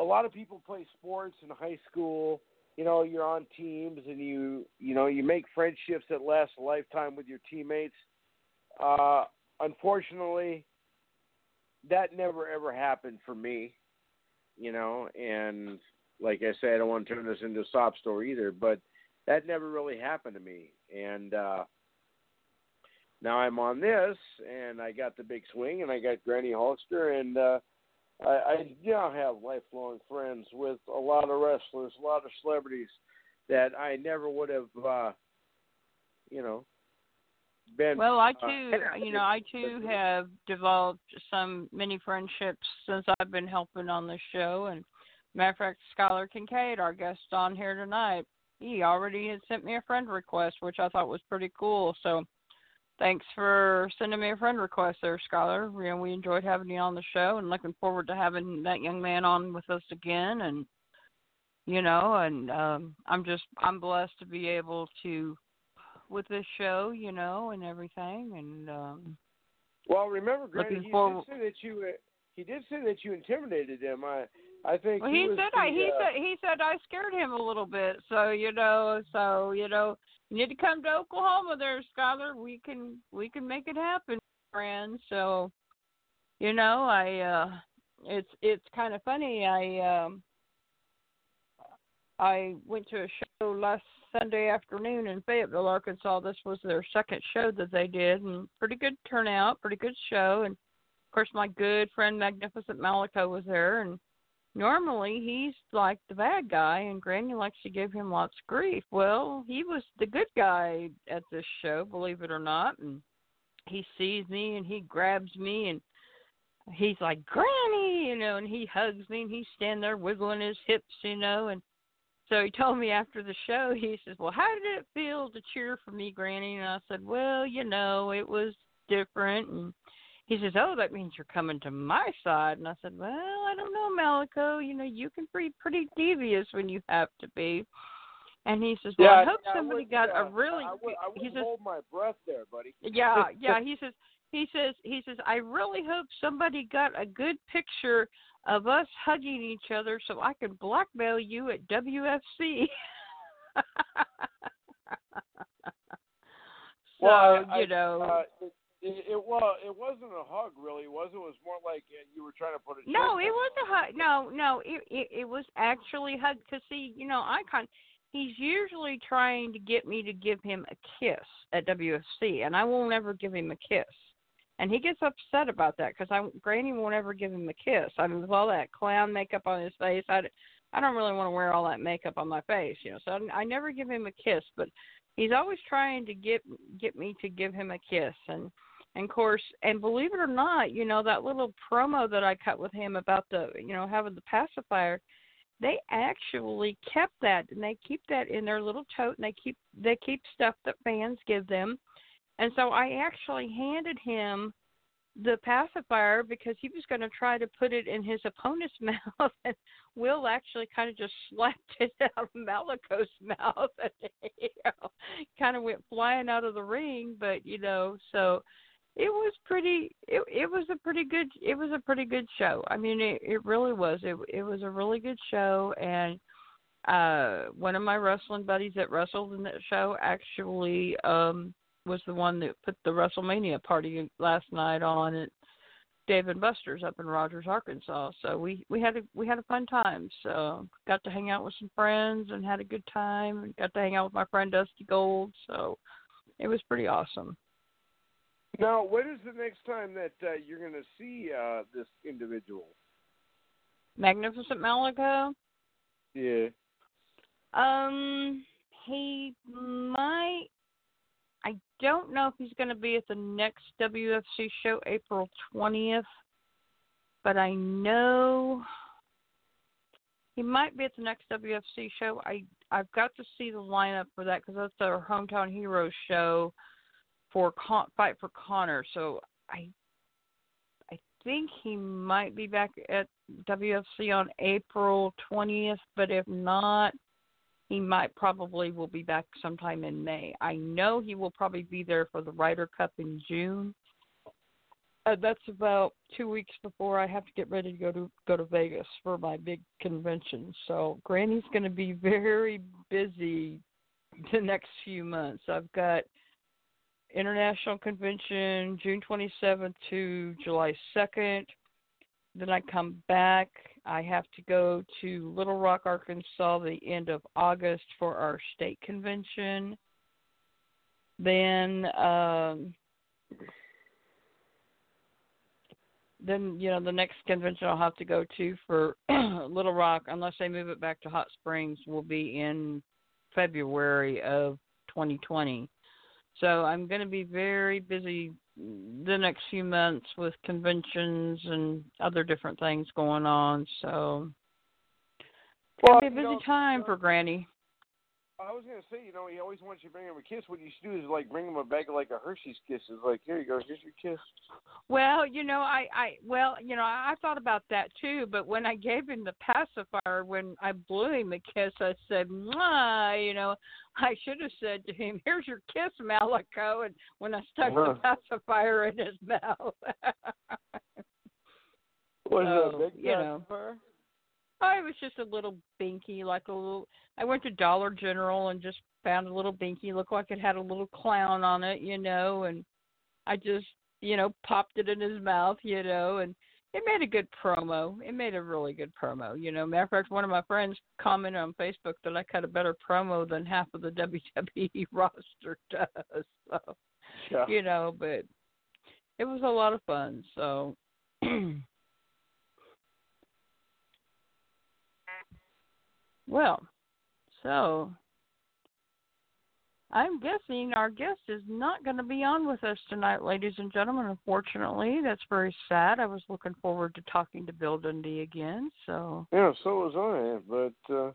a lot of people play sports in high school. You know, you're on teams and you you know you make friendships that last a lifetime with your teammates. Uh, unfortunately, that never ever happened for me. You know, and like I said, I don't want to turn this into a sob story either, but that never really happened to me. And uh, now I'm on this, and I got the big swing, and I got Granny Hulkster, and uh, I, I now have lifelong friends with a lot of wrestlers, a lot of celebrities that I never would have, uh, you know, been. Well, I uh, too, you know, I too have developed some many friendships since I've been helping on the show. And matter of fact, Skylar Kincaid, our guest on here tonight, he already had sent me a friend request, which I thought was pretty cool. So, thanks for sending me a friend request there, Skylar. You know, we enjoyed having you on the show, and looking forward to having that young man on with us again. And you know, and um, I'm just I'm blessed to be able to with this show, you know, and everything, and um, Well, remember, Granny, he forward- did say that you uh, he did say that you intimidated him. I I think Well, he was said the, I he uh, said he said I scared him a little bit. So you know, so you know, you need to come to Oklahoma, there, Skylar. We can we can make it happen, friend. So, you know, I uh it's it's kind of funny. I um I went to a show last Sunday afternoon in Fayetteville, Arkansas. This was their second show that they did, and pretty good turnout, pretty good show. And of course, my good friend Magnificent Malico was there, and normally he's like the bad guy and Granny likes to give him lots of grief. Well, he was the good guy at this show, believe it or not, and he sees me and he grabs me and he's like, Granny, you know, and he hugs me and he's standing there wiggling his hips, you know, and so he told me after the show, he says, Well, how did it feel to cheer for me, Granny? And I said, Well, you know, it was different and he says, "Oh, that means you're coming to my side." And I said, "Well, I don't know, Malico. You know, you can be pretty devious when you have to be." And he says, "Well, yeah, I hope yeah, somebody I got would, a really." I, would, I he wouldn't says, hold my breath there, buddy. [LAUGHS] "Yeah, yeah." [LAUGHS] He says, he says, he says, I really hope somebody got a good picture of us hugging each other so I can blackmail you at WFC. [LAUGHS] so well, I, you know. uh, it, it, it well, it wasn't a hug, really, It was it? It was more like you were trying to put a. No, it was a hug. No, no, it it, it was actually hug. Cause see, you know, Icon, he's usually trying to get me to give him a kiss at WFC, and I won't ever give him a kiss. And he gets upset about that because I Granny won't ever give him a kiss. I mean, with all that clown makeup on his face, I, I don't really want to wear all that makeup on my face, you know. So I, I never give him a kiss, but he's always trying to get get me to give him a kiss and and of course and believe it or not you know that little promo that i cut with him about the you know having the pacifier they actually kept that and they keep that in their little tote and they keep they keep stuff that fans give them. And so i actually handed him the pacifier because he was going to try to put it in his opponent's [LAUGHS] mouth and will actually kind of just [LAUGHS] slapped it out of Malico's [LAUGHS] mouth and you know, kind of went flying out of the ring but you know so it was pretty it it was a pretty good it was a pretty good show i mean it it really was it it was a really good show and uh one of my wrestling buddies that wrestled in that show actually um was the one that put the wrestlemania party last night on at Dave and Buster's up in Rogers, Arkansas. So we we had a we had a fun time. So got to hang out with some friends and had a good time. Got to hang out with my friend Dusty Gold. So it was pretty awesome. Now, when is the next time that uh, you're going to see uh, this individual? Magnificent Malico. Yeah. Um, he might. I don't know if he's going to be at the next WFC show, April twentieth, but I know he might be at the next WFC show. I I've got to see the lineup for that because that's our hometown heroes show for Con- Fight for Connor. So I I think he might be back at WFC on April 20th, but if not, he might probably will be back sometime in May. I know he will probably be there for the Ryder Cup in June. Uh, that's about two weeks before I have to get ready to go to go to Vegas for my big convention. So Granny's going to be [LAUGHS] very busy the next few months. I've got International Convention June 27th to July 2nd. Then I come back. I have to go to Little Rock, Arkansas, the end of August for our state convention. Then, um, then you know the next convention I'll have to go to for [CLEARS THROAT] Little Rock, unless they move it back to Hot Springs, will be in February of 2020. So I'm going to be very busy the next few months with conventions and other different things going on. So it's Well, going to be a busy time for Granny. I was gonna say, you know, he always wants you to bring him a kiss. What you should do is like bring him a bag of like a Hershey's Kisses. Like, here you go, here's your kiss. Well, you know, I, I, well, you know, I thought about that too. But when I [LAUGHS] gave him the pacifier, when I blew him a kiss, I said, Mwah, you know, [LAUGHS] I should have said to him, "Here's your kiss, Malico," and when I stuck Uh-huh. the pacifier in his [LAUGHS] mouth. Was So, it a big you know. Oh, it was just a little binky, like a little. I went to Dollar General and just found a little binky. Looked like it had a little clown on it, you know, and I just, you know, popped it in his mouth, you know, and it made a good promo. It made a really good promo, you know. Matter of fact, one of my friends commented on Facebook that I cut a better promo than half of the [LAUGHS] WWE roster does. So, Yeah. you know, but it was a lot of fun. So. [CLEARS THROAT] Well, so I'm guessing our guest is not going to be on with us tonight, ladies and gentlemen. Unfortunately, that's very sad. I was looking forward to talking to Bill Dundee again. So Yeah, so was I. But uh,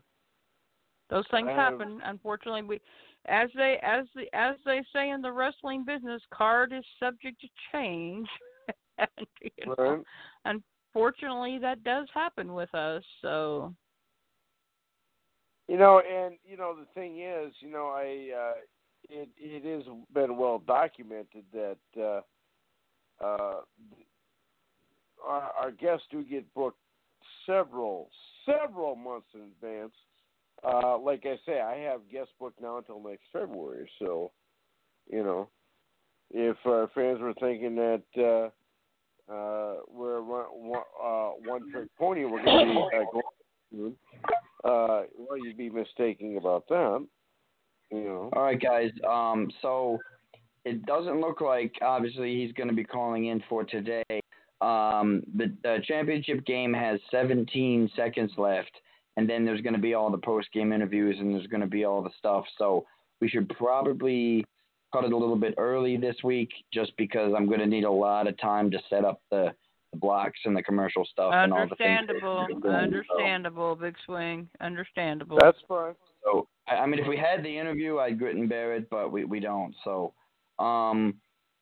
those things have- happen. Unfortunately, we, as they as the as they say in the wrestling business, card is subject to change. [LAUGHS] and, you know, right. unfortunately, that does happen with us. So You know, and you know the thing is, you know, I uh, it it has been well documented that uh, uh, our, our guests do get booked several several months in advance. Uh, like I say, I have guest booked now until next February. So, you know, if our fans were thinking that uh, uh, we're one, uh, one trick pony, we're going to be uh, going uh, well, you'd be mistaken about that. You know. All right, guys. Um, so it doesn't look like obviously he's going to be calling in for today. Um, the, the championship game has 17 seconds left, and then there's going to be all the post game interviews, and there's going to be all the stuff. So we should probably cut it a little bit early this week, just because I'm going to need a lot of time to set up the, the blocks and the commercial stuff and all the things. Understandable. Understandable. Big swing. Understandable. That's fine. So I, I mean, if we had the interview, I'd grit and bear it, but we, we don't. So um,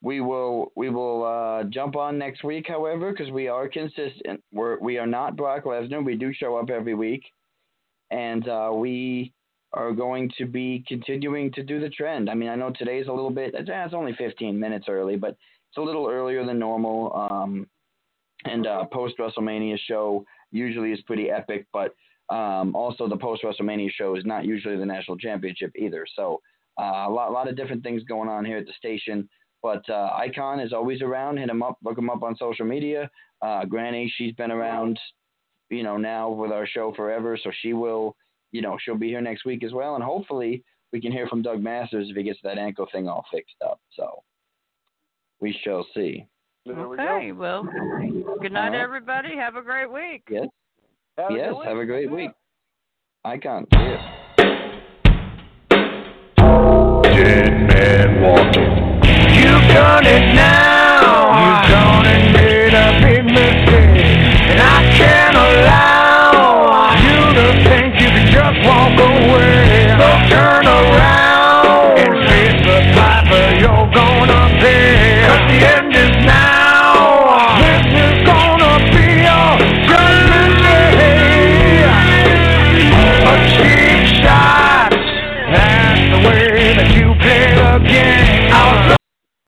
we will we will uh, jump on next week, however, because we are consistent. We're we are not Brock Lesnar. We do show up every week, and uh, we are going to be continuing to do the trend. I mean, I know today's a little bit. It's only 15 minutes early, but it's a little earlier than normal. Um, and uh, post WrestleMania show usually is pretty epic, but um, also the post WrestleMania show is not usually the national championship either. So uh, a lot, a lot of different things going on here at the station. But uh, Icon is always around. Hit him up, look him up on social media. Uh, Granny, she's been around, you know, now with our show forever, so she will, you know, she'll be here next week as well, and hopefully we can hear from Doug Masters if he gets that ankle thing all fixed up. So we shall see. Okay, well, good night, right. everybody. Have a great week. Yes. Have a yes. good Have a week. great Yeah. week. Icon. See ya. Dead man walking. You've done it now.